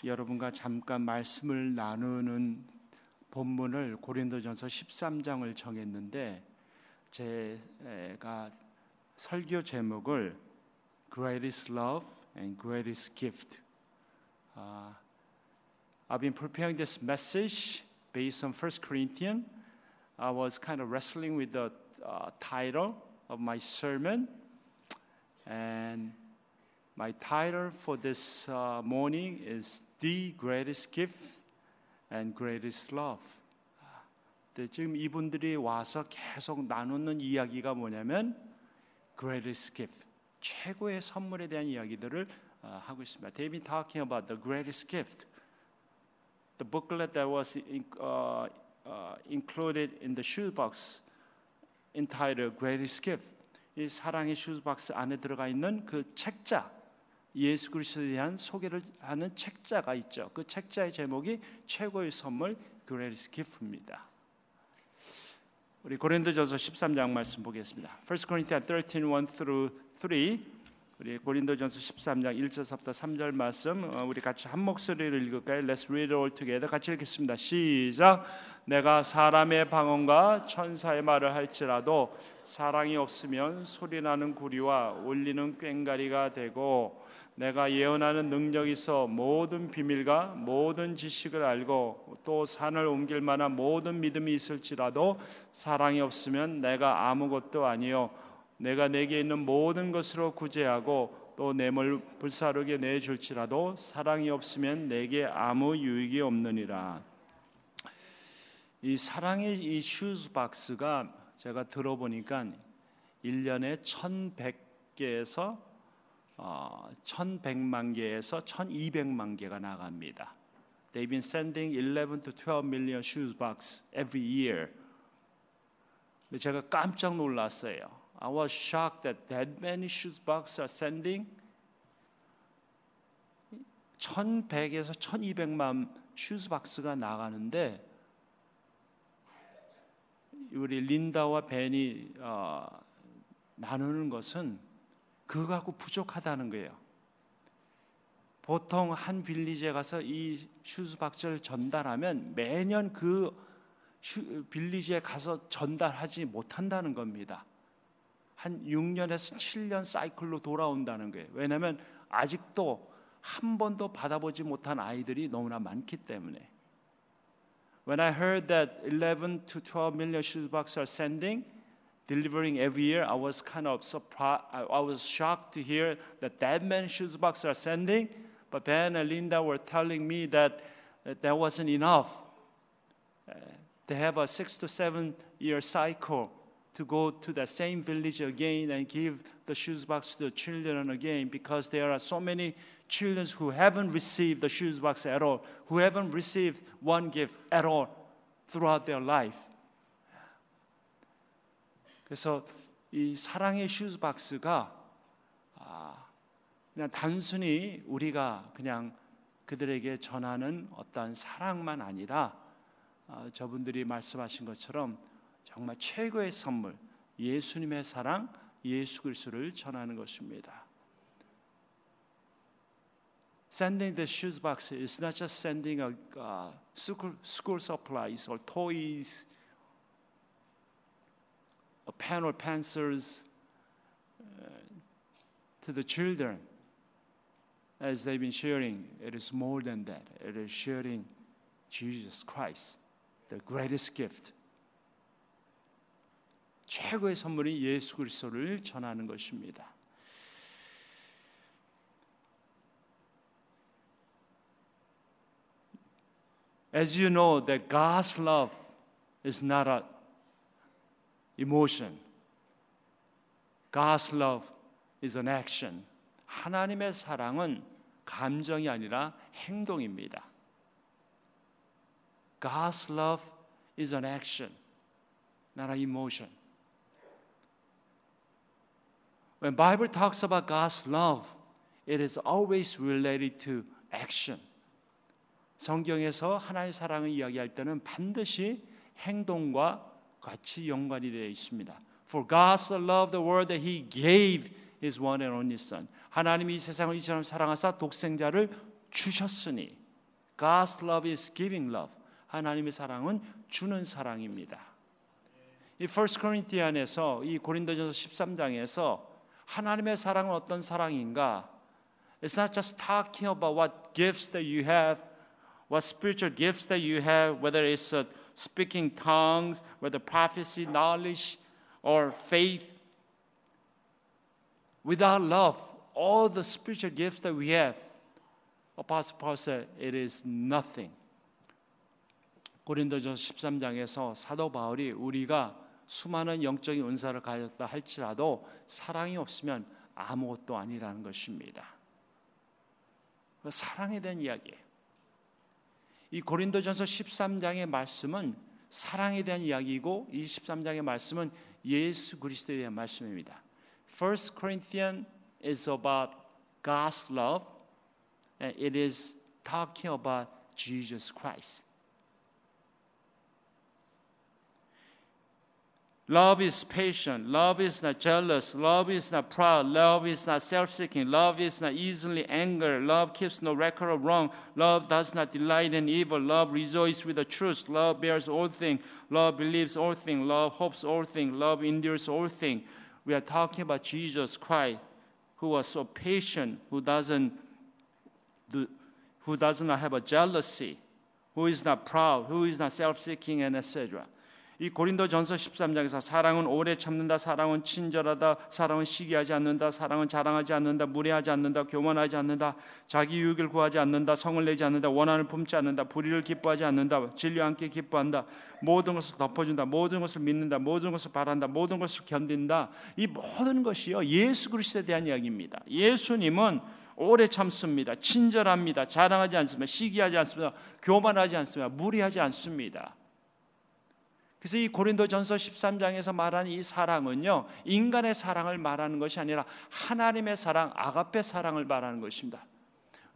여러분과 잠깐 말씀을 나누는 본문을 고린도전서 13장을 정했는데 제가 설교 제목을 Greatest Love and Greatest Gift. Uh, I've been preparing this message based on 1 Corinthians. I was kind of wrestling with the uh, title of my sermon, and my title for this uh, morning is The Greatest Gift and Greatest Love. 네, 지금 이분들이 와서 계속 나누는 이야기가 뭐냐면 Greatest Gift, 최고의 선물에 대한 이야기들을 어, 하고 있습니다. They've been talking about the greatest gift. The booklet that was in, uh, uh, included in the shoebox entitled Greatest Gift. 이 사랑의 슈즈박스 안에 들어가 있는 그 책자 예수 그리스도에 대한 소개를 하는 책자가 있죠. 그 책자의 제목이 최고의 선물 Greatest Gift입니다. 우리 고린도전서 13장 말씀 보겠습니다. 1 Corinthians 13, 1 through 3. 우리 고린도전서 13장 1절부터 3절 말씀 어, 우리 같이 한 목소리로 읽을까요? Let's read all together. 같이 읽겠습니다. 시작. 내가 사람의 방언과 천사의 말을 할지라도 사랑이 없으면 소리 나는 구리와 울리는 꽹가리가 되고 내가 예언하는 능력이 있어 모든 비밀과 모든 지식을 알고 또 산을 옮길 만한 모든 믿음이 있을지라도 사랑이 없으면 내가 아무것도 아니요 내가 내게 있는 모든 것으로 구제하고 또 뇌물 불사르게 내줄지라도 사랑이 없으면 내게 아무 유익이 없느니라. 이 사랑의 이 슈즈 박스가 제가 들어보니까 1년에 1,100개에서 어, 1,100만 개에서 1,200만 개가 나갑니다. They've been sending 11 to 12 million shoes box every year. 제가 깜짝 놀랐어요. I was shocked that that many shoes box are sending 1,100에서 1,200만 shoes box가 나가는데 우리 린다와 벤이 어, 나누는 것은 그거 갖고 부족하다는 거예요. 보통 한 village에 가서 이 shoes box를 전달하면 매년 그 슈- village에 가서 전달하지 못한다는 겁니다. 한 6년에서 7년 사이클로 돌아온다는 거예요. 왜냐하면 아직도 한 번도 받아보지 못한 아이들이 너무나 많기 때문에. When I heard that 11 to 12 million shoeboxes are sending, delivering every year, I was kind of surprised. I I was shocked to hear that that many shoeboxes are sending. But Ben and Linda were telling me that uh, that wasn't enough. Uh, they have a six to seven year cycle To go to the same village again and give the shoes box to the children again because there are so many children who haven't received the shoes box at all, who haven't received one gift at all throughout their life. 그래서 이 사랑의 shoes box가 아, 그냥 단순히 우리가 그냥 그들에게 전하는 어떤 사랑만 아니라 아, 저분들이 말씀하신 것처럼 정말 최고의 선물 예수님의 사랑 예수 그리스도를 전하는 것입니다. Sending the shoes box is not just sending a uh, school, school supplies or toys, a pen or pencils uh, to the children. As they've been sharing, it is more than that. It is sharing Jesus Christ, the greatest gift. 최고의 선물이 예수 그리스도를 전하는 것입니다. As you know that God's love is not a emotion. God's love is an action. 하나님의 사랑은 감정이 아니라 행동입니다. God's love is an action, not an emotion. When Bible talks about God's love, it is always related to action. 성경에서 하나님의 사랑을 이야기할 때는 반드시 행동과 같이 연관이 되어 있습니다. For God so loved the world that he gave his one and only son. 하나님이 이 세상을 이처럼 사랑하사 독생자를 주셨으니 God's love is giving love. 하나님의 사랑은 주는 사랑입니다. 이1 Corinthians에서 이 고린도전서 13장에서 하나님의 사랑은 어떤 사랑인가? It's not just talking about what gifts that you have, what spiritual gifts that you have, whether it's uh, speaking tongues, whether prophecy, knowledge, or faith. Without love, all the spiritual gifts that we have, Apostle Paul said, it is nothing. 고린도전서 13장에서 사도 바울이 우리가 수많은 영적인 은사를 가졌다 할지라도 사랑이 없으면 아무것도 아니라는 것입니다. 그 사랑에 대한 이야기예요. 이 고린도전서 13장의 말씀은 사랑에 대한 이야기이고 이 13장의 말씀은 예수 그리스도에 대한 말씀입니다. First Corinthians is about God's love and it is talking about Jesus Christ. Love is patient. Love is not jealous. Love is not proud. Love is not self seeking. Love is not easily angered. Love keeps no record of wrong. Love does not delight in evil. Love rejoices with the truth. Love bears all things. Love believes all things. Love hopes all things. Love endures all things. We are talking about Jesus Christ, who was so patient, who doesn't, do, who does not have a jealousy, who is not proud, who is not self seeking, and etc. 이 고린도전서 13장에서 사랑은 오래 참는다, 사랑은 친절하다, 사랑은 시기하지 않는다, 사랑은 자랑하지 않는다, 무례하지 않는다, 교만하지 않는다, 자기 유익을 구하지 않는다, 성을 내지 않는다, 원한을 품지 않는다, 불의를 기뻐하지 않는다, 진리와 함께 기뻐한다, 모든 것을 덮어준다, 모든 것을 믿는다, 모든 것을 바란다, 모든 것을 견딘다. 이 모든 것이요 예수 그리스도에 대한 이야기입니다. 예수님은 오래 참습니다. 친절합니다. 자랑하지 않습니다. 시기하지 않습니다. 교만하지 않습니다. 무리하지 않습니다. 그래서 이 고린도전서 13장에서 말하는 이 사랑은요 인간의 사랑을 말하는 것이 아니라 하나님의 사랑, 아가페 사랑을 말하는 것입니다.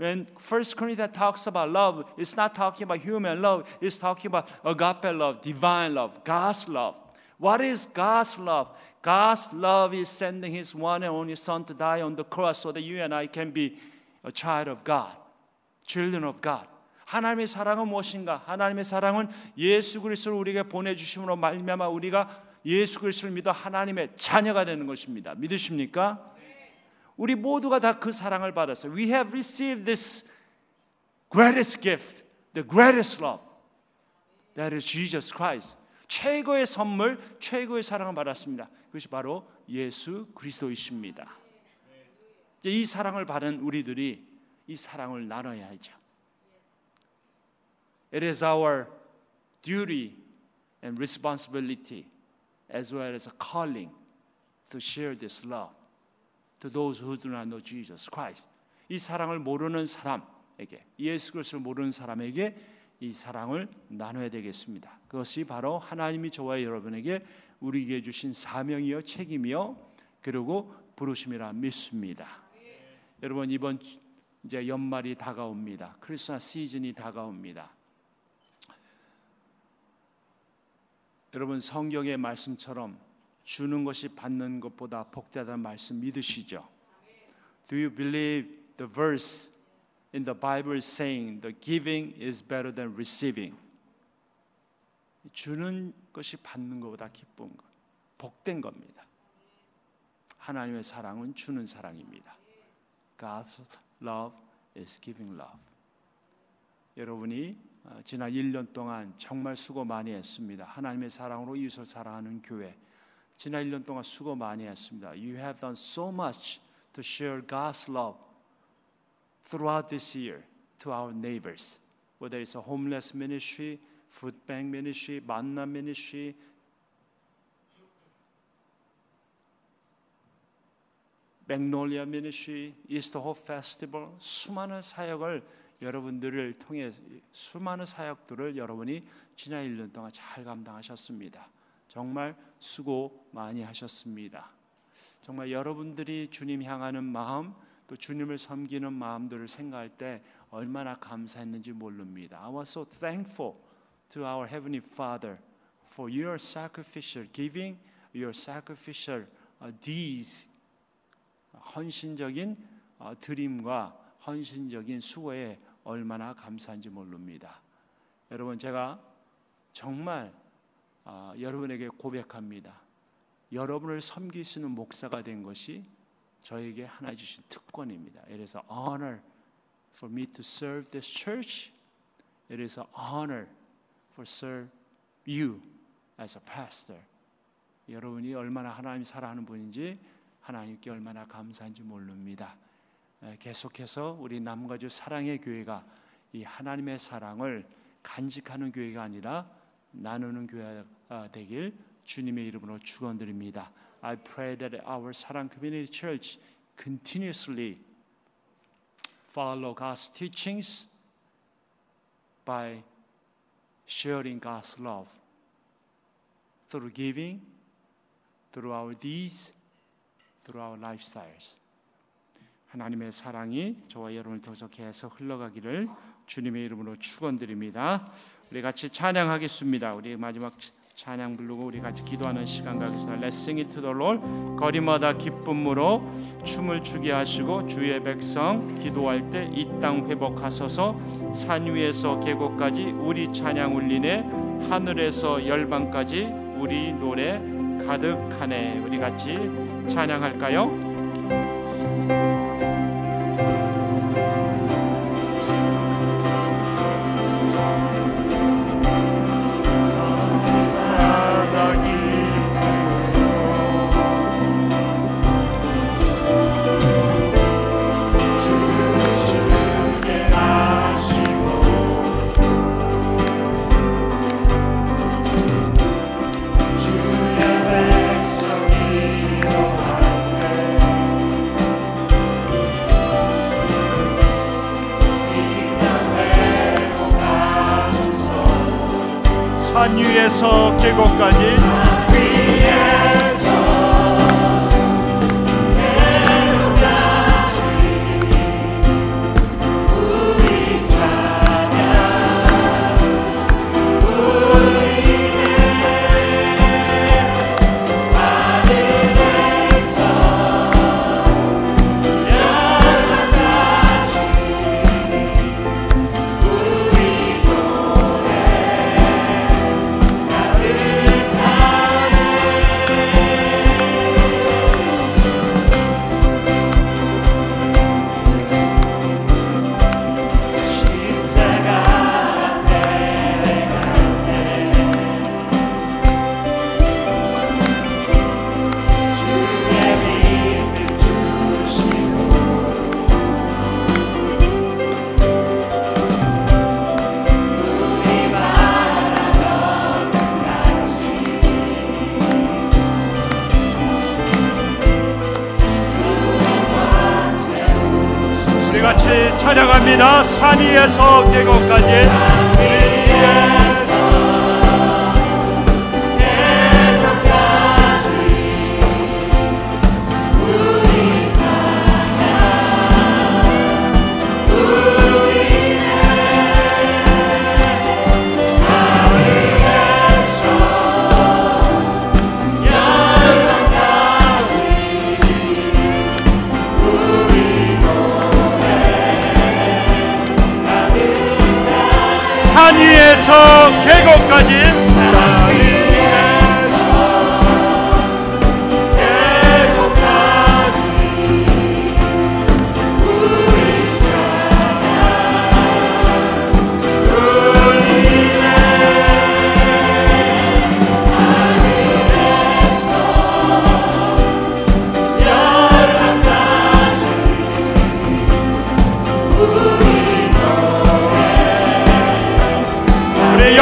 When 1 Corinthians talks about love, it's not talking about human love, it's talking about agape love, divine love, God's love. What is God's love? God's love is sending His one and only Son to die on the cross so that you and I can be a child of God, children of God. 하나님의 사랑은 무엇인가? 하나님의 사랑은 예수 그리스도를 우리에게 보내 주심으로 말미암아 우리가 예수 그리스도를 믿어 하나님의 자녀가 되는 것입니다. 믿으십니까? 우리 모두가 다 그 사랑을 받았어요. We have received this greatest gift, the greatest love. That is Jesus Christ. 최고의 선물, 최고의 사랑을 받았습니다. 그것이 바로 예수 그리스도이십니다. 이 사랑을 받은 우리들이 이 사랑을 나눠야죠. It is our duty and responsibility as well as a calling to share this love to those who do not know Jesus Christ. 이 사랑을 모르는 사람에게 예수 그리스도를 모르는 사람에게 이 사랑을 나눠야 되겠습니다. 그것이 바로 하나님이 저와 여러분에게 우리에게 주신 사명이요 책임이요 그리고 부르심이라 믿습니다. 여러분 이번 이제 연말이 다가옵니다. 크리스마스 시즌이 다가옵니다. 여러분 성경의 말씀처럼 주는 것이 받는 것보다 복되다는 말씀 믿으시죠? Do you believe the verse in the Bible saying the giving is better than receiving? 주는 것이 받는 것보다 기쁜 것, 복된 겁니다. 하나님의 사랑은 주는 사랑입니다. God's love is giving love. 여러분이 어, 지난 1년 동안 정말 수고 많이 했습니다. 하나님의 사랑으로 이웃을 사랑하는 교회. 지난 1년 동안 수고 많이 했습니다. You have done so much to share God's love throughout this year to our neighbors. Whether it's a homeless ministry, food bank ministry, 만남 ministry, 맥놀리아 미니쉬, 이스터 홉 페스티벌 수많은 사역을 여러분들을 통해 수많은 사역들을 여러분이 지난 1년 동안 잘 감당하셨습니다. 정말 수고 많이 하셨습니다. 정말 여러분들이 주님 향하는 마음 또 주님을 섬기는 마음들을 생각할 때 얼마나 감사했는지 모릅니다. I was so thankful to our heavenly Father for your sacrificial giving, your sacrificial uh, deeds 헌신적인 어, 드림과 헌신적인 수고에 얼마나 감사한지 모릅니다. 여러분 제가 정말 어, 여러분에게 고백합니다. 여러분을 섬길 수 있는 목사가 된 것이 저에게 하나 주신 특권입니다. It is honor for me to serve this church. It is honor for serve you as a pastor. 여러분이 얼마나 하나님 사랑하는 분인지 하나님께 얼마나 감사한지 모릅니다. 계속해서 우리 남가주 사랑의 교회가 이 하나님의 사랑을 간직하는 교회가 아니라 나누는 교회가 되길 주님의 이름으로 축원드립니다. I pray that our 사랑 community church continuously follow God's teachings by sharing God's love through giving, through our deeds, through our lifestyles. 하나님의 사랑이 저와 여러분을 통해서 계속 흘러가기를 주님의 이름으로 축원드립니다. 우리 같이 찬양하겠습니다. 우리 마지막 찬양 부르고 우리 같이 기도하는 시간 가겠습니다. The Lord. 거리마다 기쁨으로 춤을 추게 하시고 주의 백성 기도할 때 이 땅 회복하소서 산 위에서 계곡까지 우리 찬양 울리네 하늘에서 열방까지 우리 노래 가득하네 우리 같이 찬양할까요? 찬양합니다. 산 위에서 계곡까지.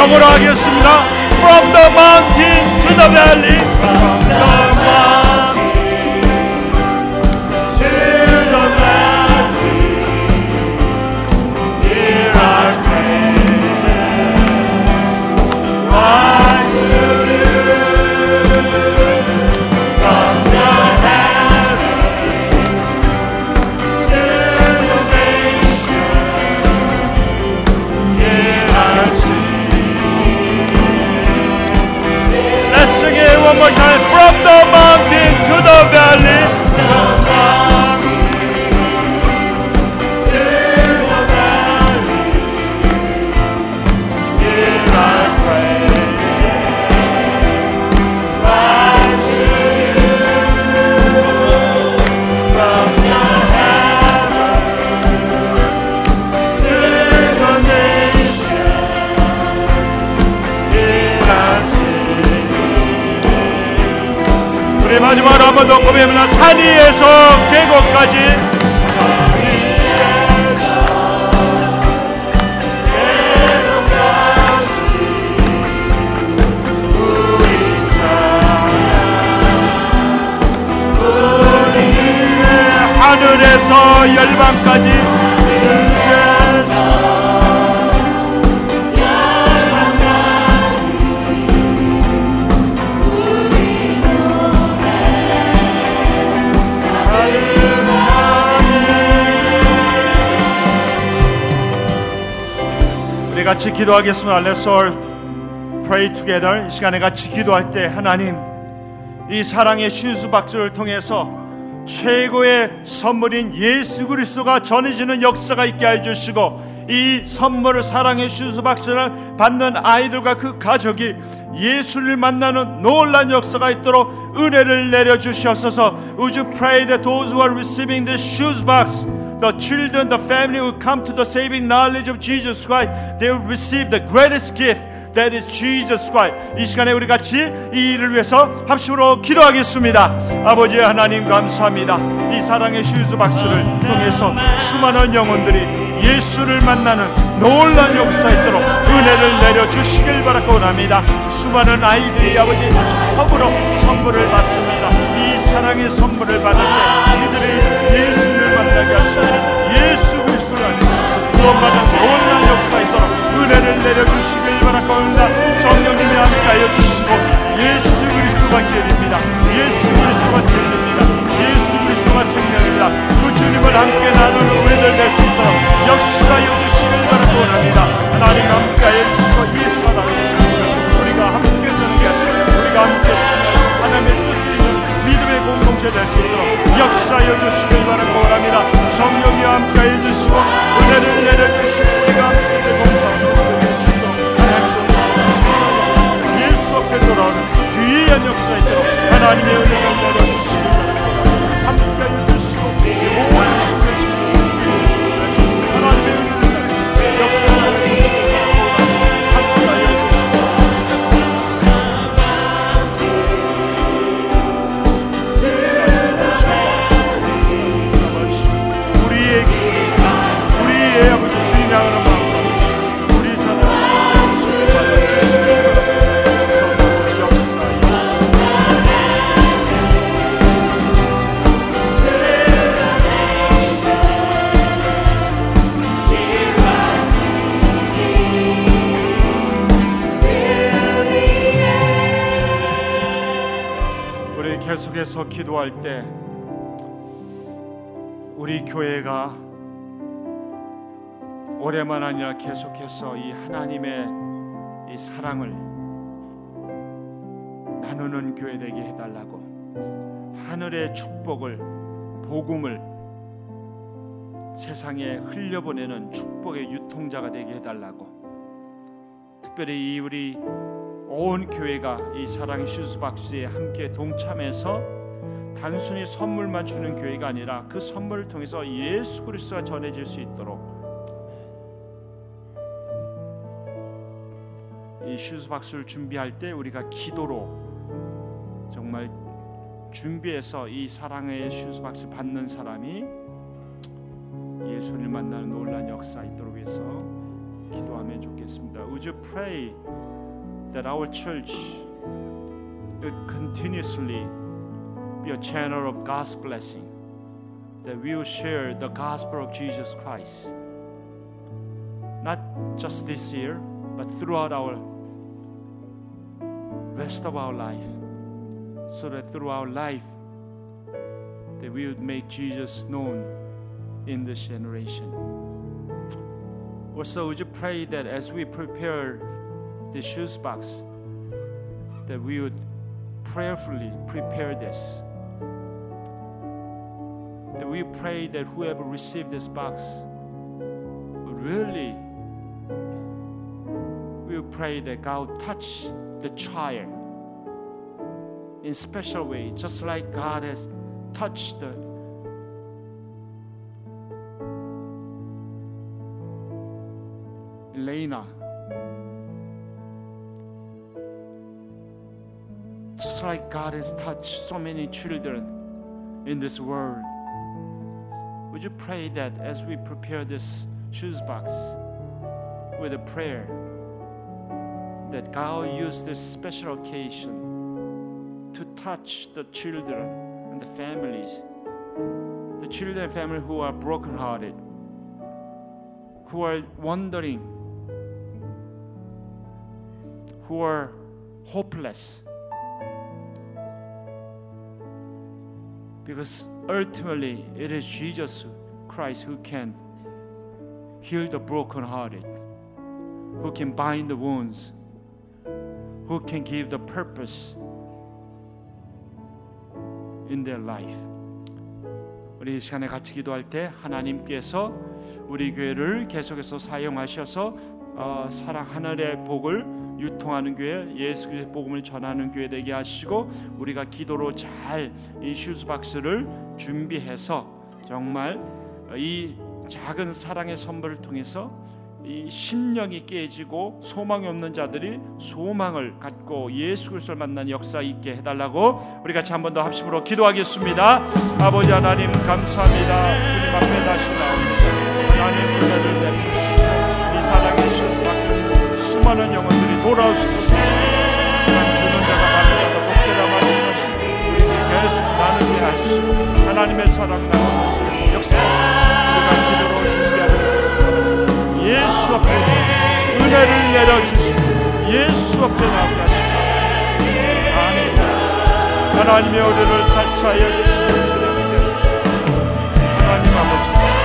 영어로 하겠습니다. From the mountain to the valley. To 번 더 고백합니다. 산 위에서 계곡까지. 하늘에서 열방까지 같이 기도하겠습니다. Let's all pray together. 이 시간에 같이 기도할 때 하나님 이 사랑의 박스를 통해서 최고의 선물인 예수 그리스도가 전해지는 역사가 있게 해 주시고 이 선물을 사랑의 박스를 받는 아이들과 그 가족이 예수를 만나는 놀란 역사가 있도록 은혜를 내려 주시옵소서. Would you pray that those who are receiving this shoes box the children, the family will come to the saving knowledge of Jesus Christ. They will receive the greatest gift that is Jesus Christ. 이 시간에 우리 같이 이 일을 위해서 합심으로 기도하겠습니다. 아버지 하나님 감사합니다. 이 사랑의 shoes box를 통해서 수많은 영혼들이 예수를 만나는 놀라운 역사 있도록 은혜를 내려 주시길 바라고 원합니다. 수많은 아이들이 아버지 처음으로 선물을 받습니다. 이 사랑의 선물을 받을 때 이들이 예수 를 만나게 하시고 예수 그리스도를 안에서 구원받은 놀란 역사 있도록 은혜를 내려주시길 바라옵니다. 성령님이 함께하여 주시고 예수 그리스도가 길입니다. 예수 그리스도가 진리입니다. 예수 그리스도가 생명입니다. 그 주님을 함께 나누는 우리들 될 수 있도록 역사하여 주시길 바라고 원합니다. 하나님 함께하여 주시고 이 사랑을 우리가 함께 전하게 하시고 우리가 함께 믿음의 공동체 될수 있도록 역사하여 주시길 바라고 원합니다. 성령이 함께하여 주시고 은혜를 내려주시고 우리가 함께 공동체 될수 있도록 하나님 도와주시고 예수 앞에 돌아오는 귀한 역사 있도록 하나님의 은혜를 내려주시길 바랍니다. 함께하여 주시고 모든 하나님의 기도할 때 우리 교회가 올해만 아니라 계속해서 이 하나님의 이 사랑을 나누는 교회 되게 해달라고 하늘의 축복을 복음을 세상에 흘려보내는 축복의 유통자가 되게 해달라고 특별히 이 우리 온 교회가 이 사랑의 shoes box에 함께 동참해서 단순히 선물만 주는 교회가 아니라 그 선물을 통해서 예수 그리스도가 전해질 수 있도록 이 shoes box를 준비할 때 우리가 기도로 정말 준비해서 이 사랑의 shoes box 받는 사람이 예수를 만나는 놀라운 역사 있도록 해서 기도하면 좋겠습니다. Would you pray that our church continuously be a channel of God's blessing, that we will share the gospel of Jesus Christ, not just this year, but throughout our rest of our life, so that through our life, that we would make Jesus known in this generation. Also, would you pray that as we prepare the shoes box, that we would prayerfully prepare this. That we pray that whoever received this box really, we pray that God touch the child in special way, just like God has touched the Elena. Just like God has touched so many children in this world, would you pray that as we prepare this shoes box with a prayer, that God use this special occasion to touch the children and the families, the children and family who are brokenhearted, who are wondering, who are hopeless. Because ultimately, it is Jesus Christ who can heal the brokenhearted, who can bind the wounds, who can give the purpose in their life. 우리 이 시간에 같이 기도할 때 하나님께서 우리 교회를 계속해서 사용하셔서 어, 사랑 하늘의 복을 유통하는 교회, 예수 그리스도의 복음을 전하는 교회 되게 하시고 우리가 기도로 잘 이 shoes box를 준비해서 정말 이 작은 사랑의 선물을 통해서 이 심령이 깨지고 소망이 없는 자들이 소망을 갖고 예수 그리스도를 만난 역사 있게 해달라고 우리 같이 한 번 더 합심으로 기도하겠습니다. 아버지 하나님 감사합니다. 주님 앞에 다시 나옵니다. 하나님 은혜를 하나님의 사랑 계속 역사하시고 우리가 기도로 준비하는 것을 예수 앞에 은혜를 내려주시고 예수 앞에 나오게 하시고 아멘. 하나님의 주시고 우리에게 주시고 하나님 아버지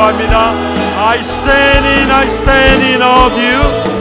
같이 기도합니다. I stand in, I stand in of you.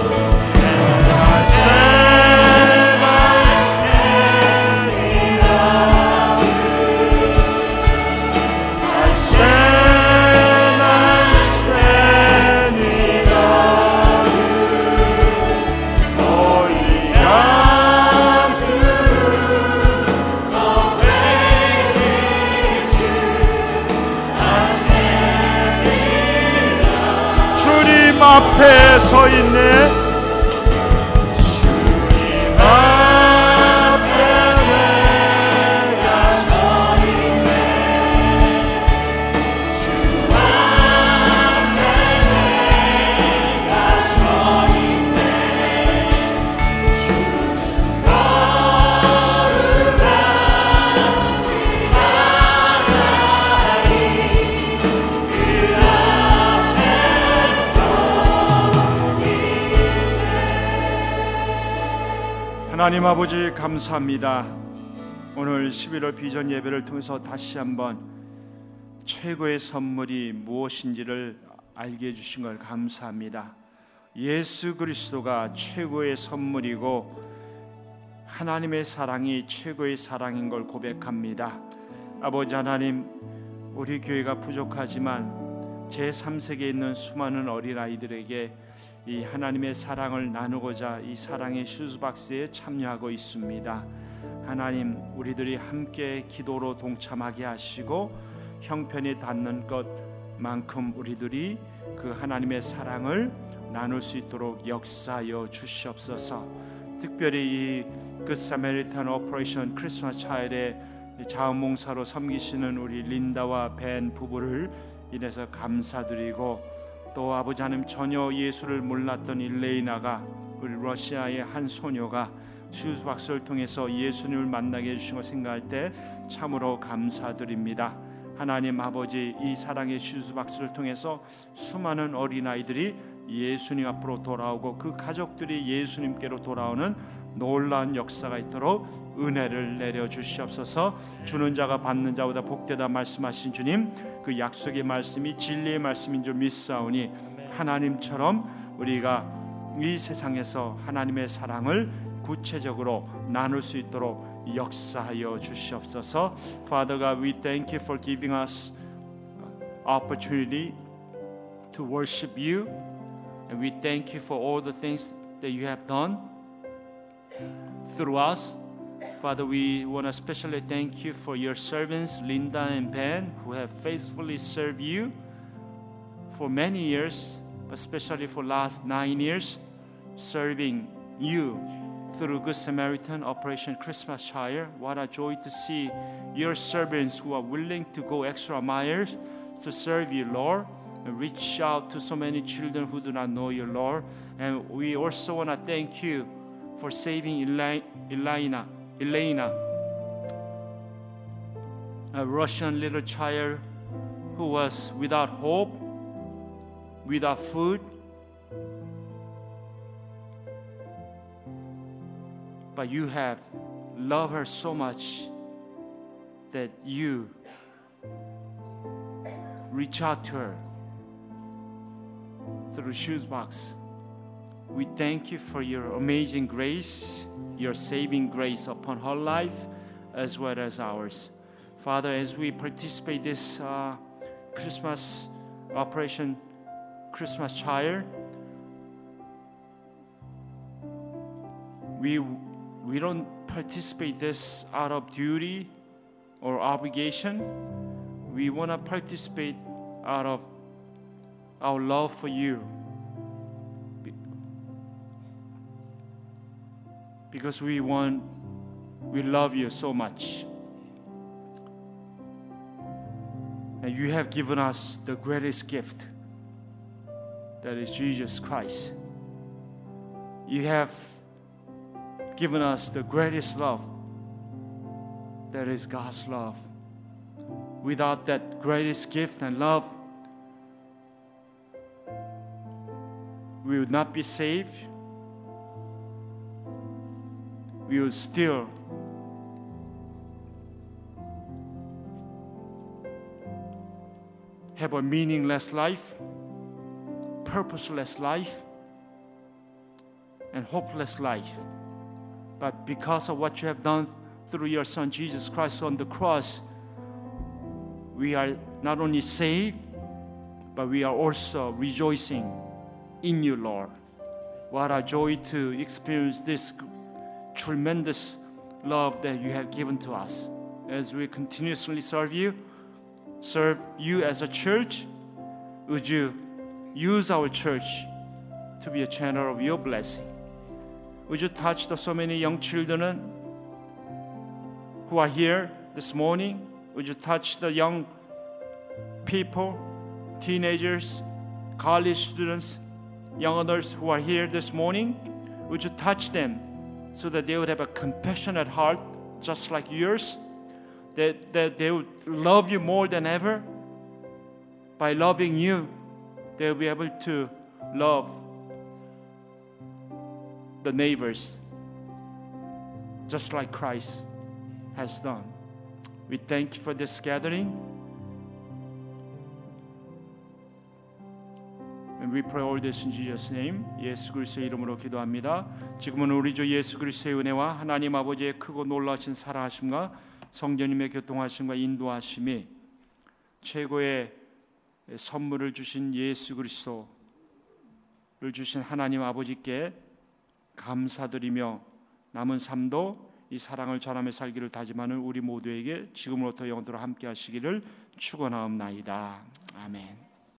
서 있네. 하나님 아버지 감사합니다. 오늘 11월 비전 예배를 통해서 다시 한번 최고의 선물이 무엇인지를 알게 해 주신 걸 감사합니다. 예수 그리스도가 최고의 선물이고 하나님의 사랑이 최고의 사랑인 걸 고백합니다. 아버지 하나님, 우리 교회가 부족하지만 제 3세계에 있는 수많은 어린아이들에게 이 하나님의 사랑을 나누고자 이 사랑의 shoes box에 참여하고 있습니다. 하나님, 우리들이 함께 기도로 동참하게 하시고 형편이 닿는 것만큼 우리들이 그 하나님의 사랑을 나눌 수 있도록 역사하여 주시옵소서. 특별히 이 그 Samaritan Operation Christmas Child에 자원봉사로 섬기시는 우리 린다와 벤 부부를 인해서 감사드리고 또 아버지 하나님 전혀 예수를 몰랐던 일레이나가 우리 러시아의 한 소녀가 shoes box를 통해서 예수님을 만나게 해주신 걸 생각할 때 참으로 감사드립니다. 하나님 아버지 이 사랑의 shoes box를 통해서 수많은 어린아이들이 예수님 앞으로 돌아오고 그 가족들이 예수님께로 돌아오는 놀라운 역사가 있도록 은혜를 내려 주시옵소서. 주는 자가 받는 자보다 복되다 말씀하신 주님, 그 약속의 말씀이 진리의 말씀인 줄 믿사오니 하나님처럼 우리가 이 세상에서 하나님의 사랑을 구체적으로 나눌 수 있도록 역사하여 주시옵소서. Father God, we thank you for giving us opportunity to worship you. And we thank you for all the things that you have done through us. Father, we want to especially thank you for your servants, Linda and Ben, who have faithfully served you for many years, especially for last nine years, serving you through Good Samaritan Operation Christmas Child. What a joy to see your servants who are willing to go extra miles to serve you, Lord and reach out to so many children who do not know you, Lord. And we also want to thank you for saving Elena, Elena, a Russian little child who was without hope, without food. But you have loved her so much that you reach out to her through Shoes Box. We thank you for your amazing grace, your saving grace upon her life as well as ours. Father, as we participate this uh, Christmas operation, Christmas Child, we we don't participate this out of duty or obligation. We want to participate out of our love for you. Because we want, we love you so much. And you have given us the greatest gift that is Jesus Christ. You have given us the greatest love that is God's love. Without that greatest gift and love, we would not be saved. Would still have a meaningless life, purposeless life, and hopeless life. But because of what you have done through your Son Jesus Christ on the cross, we are not only saved, but we are also rejoicing in you, Lord. What a joy to experience this tremendous love that you have given to us. As we continuously serve you, serve you as a church, would you use our church to be a channel of your blessing? Would you touch the so many young children who are here this morning? Would you touch the young people, teenagers, college students, young adults who are here this morning? Would you touch them so that they would have a compassionate heart just like yours? That, that they would love you more than ever? By loving you, they'll be able to love the neighbors just like Christ has done. We thank you for this gathering. We pray all this in Jesus' name. 예수 그리스도의 이름으로 기도합니다. 지금은 우리 주 예수 그리스도의 은혜와 하나님 아버지의 크고 놀라신 사랑하심과 성령님의 교통하심과 인도하심이 최고의 선물을 주신 예수 그리스도를 주신 하나님 아버지께 감사드리며 남은 삶도 이 사랑을 전하며 살기를 다짐하는 우리 모두에게 지금으로부터 영원토록 함께 하시기를 축원하옵나이다. 아멘.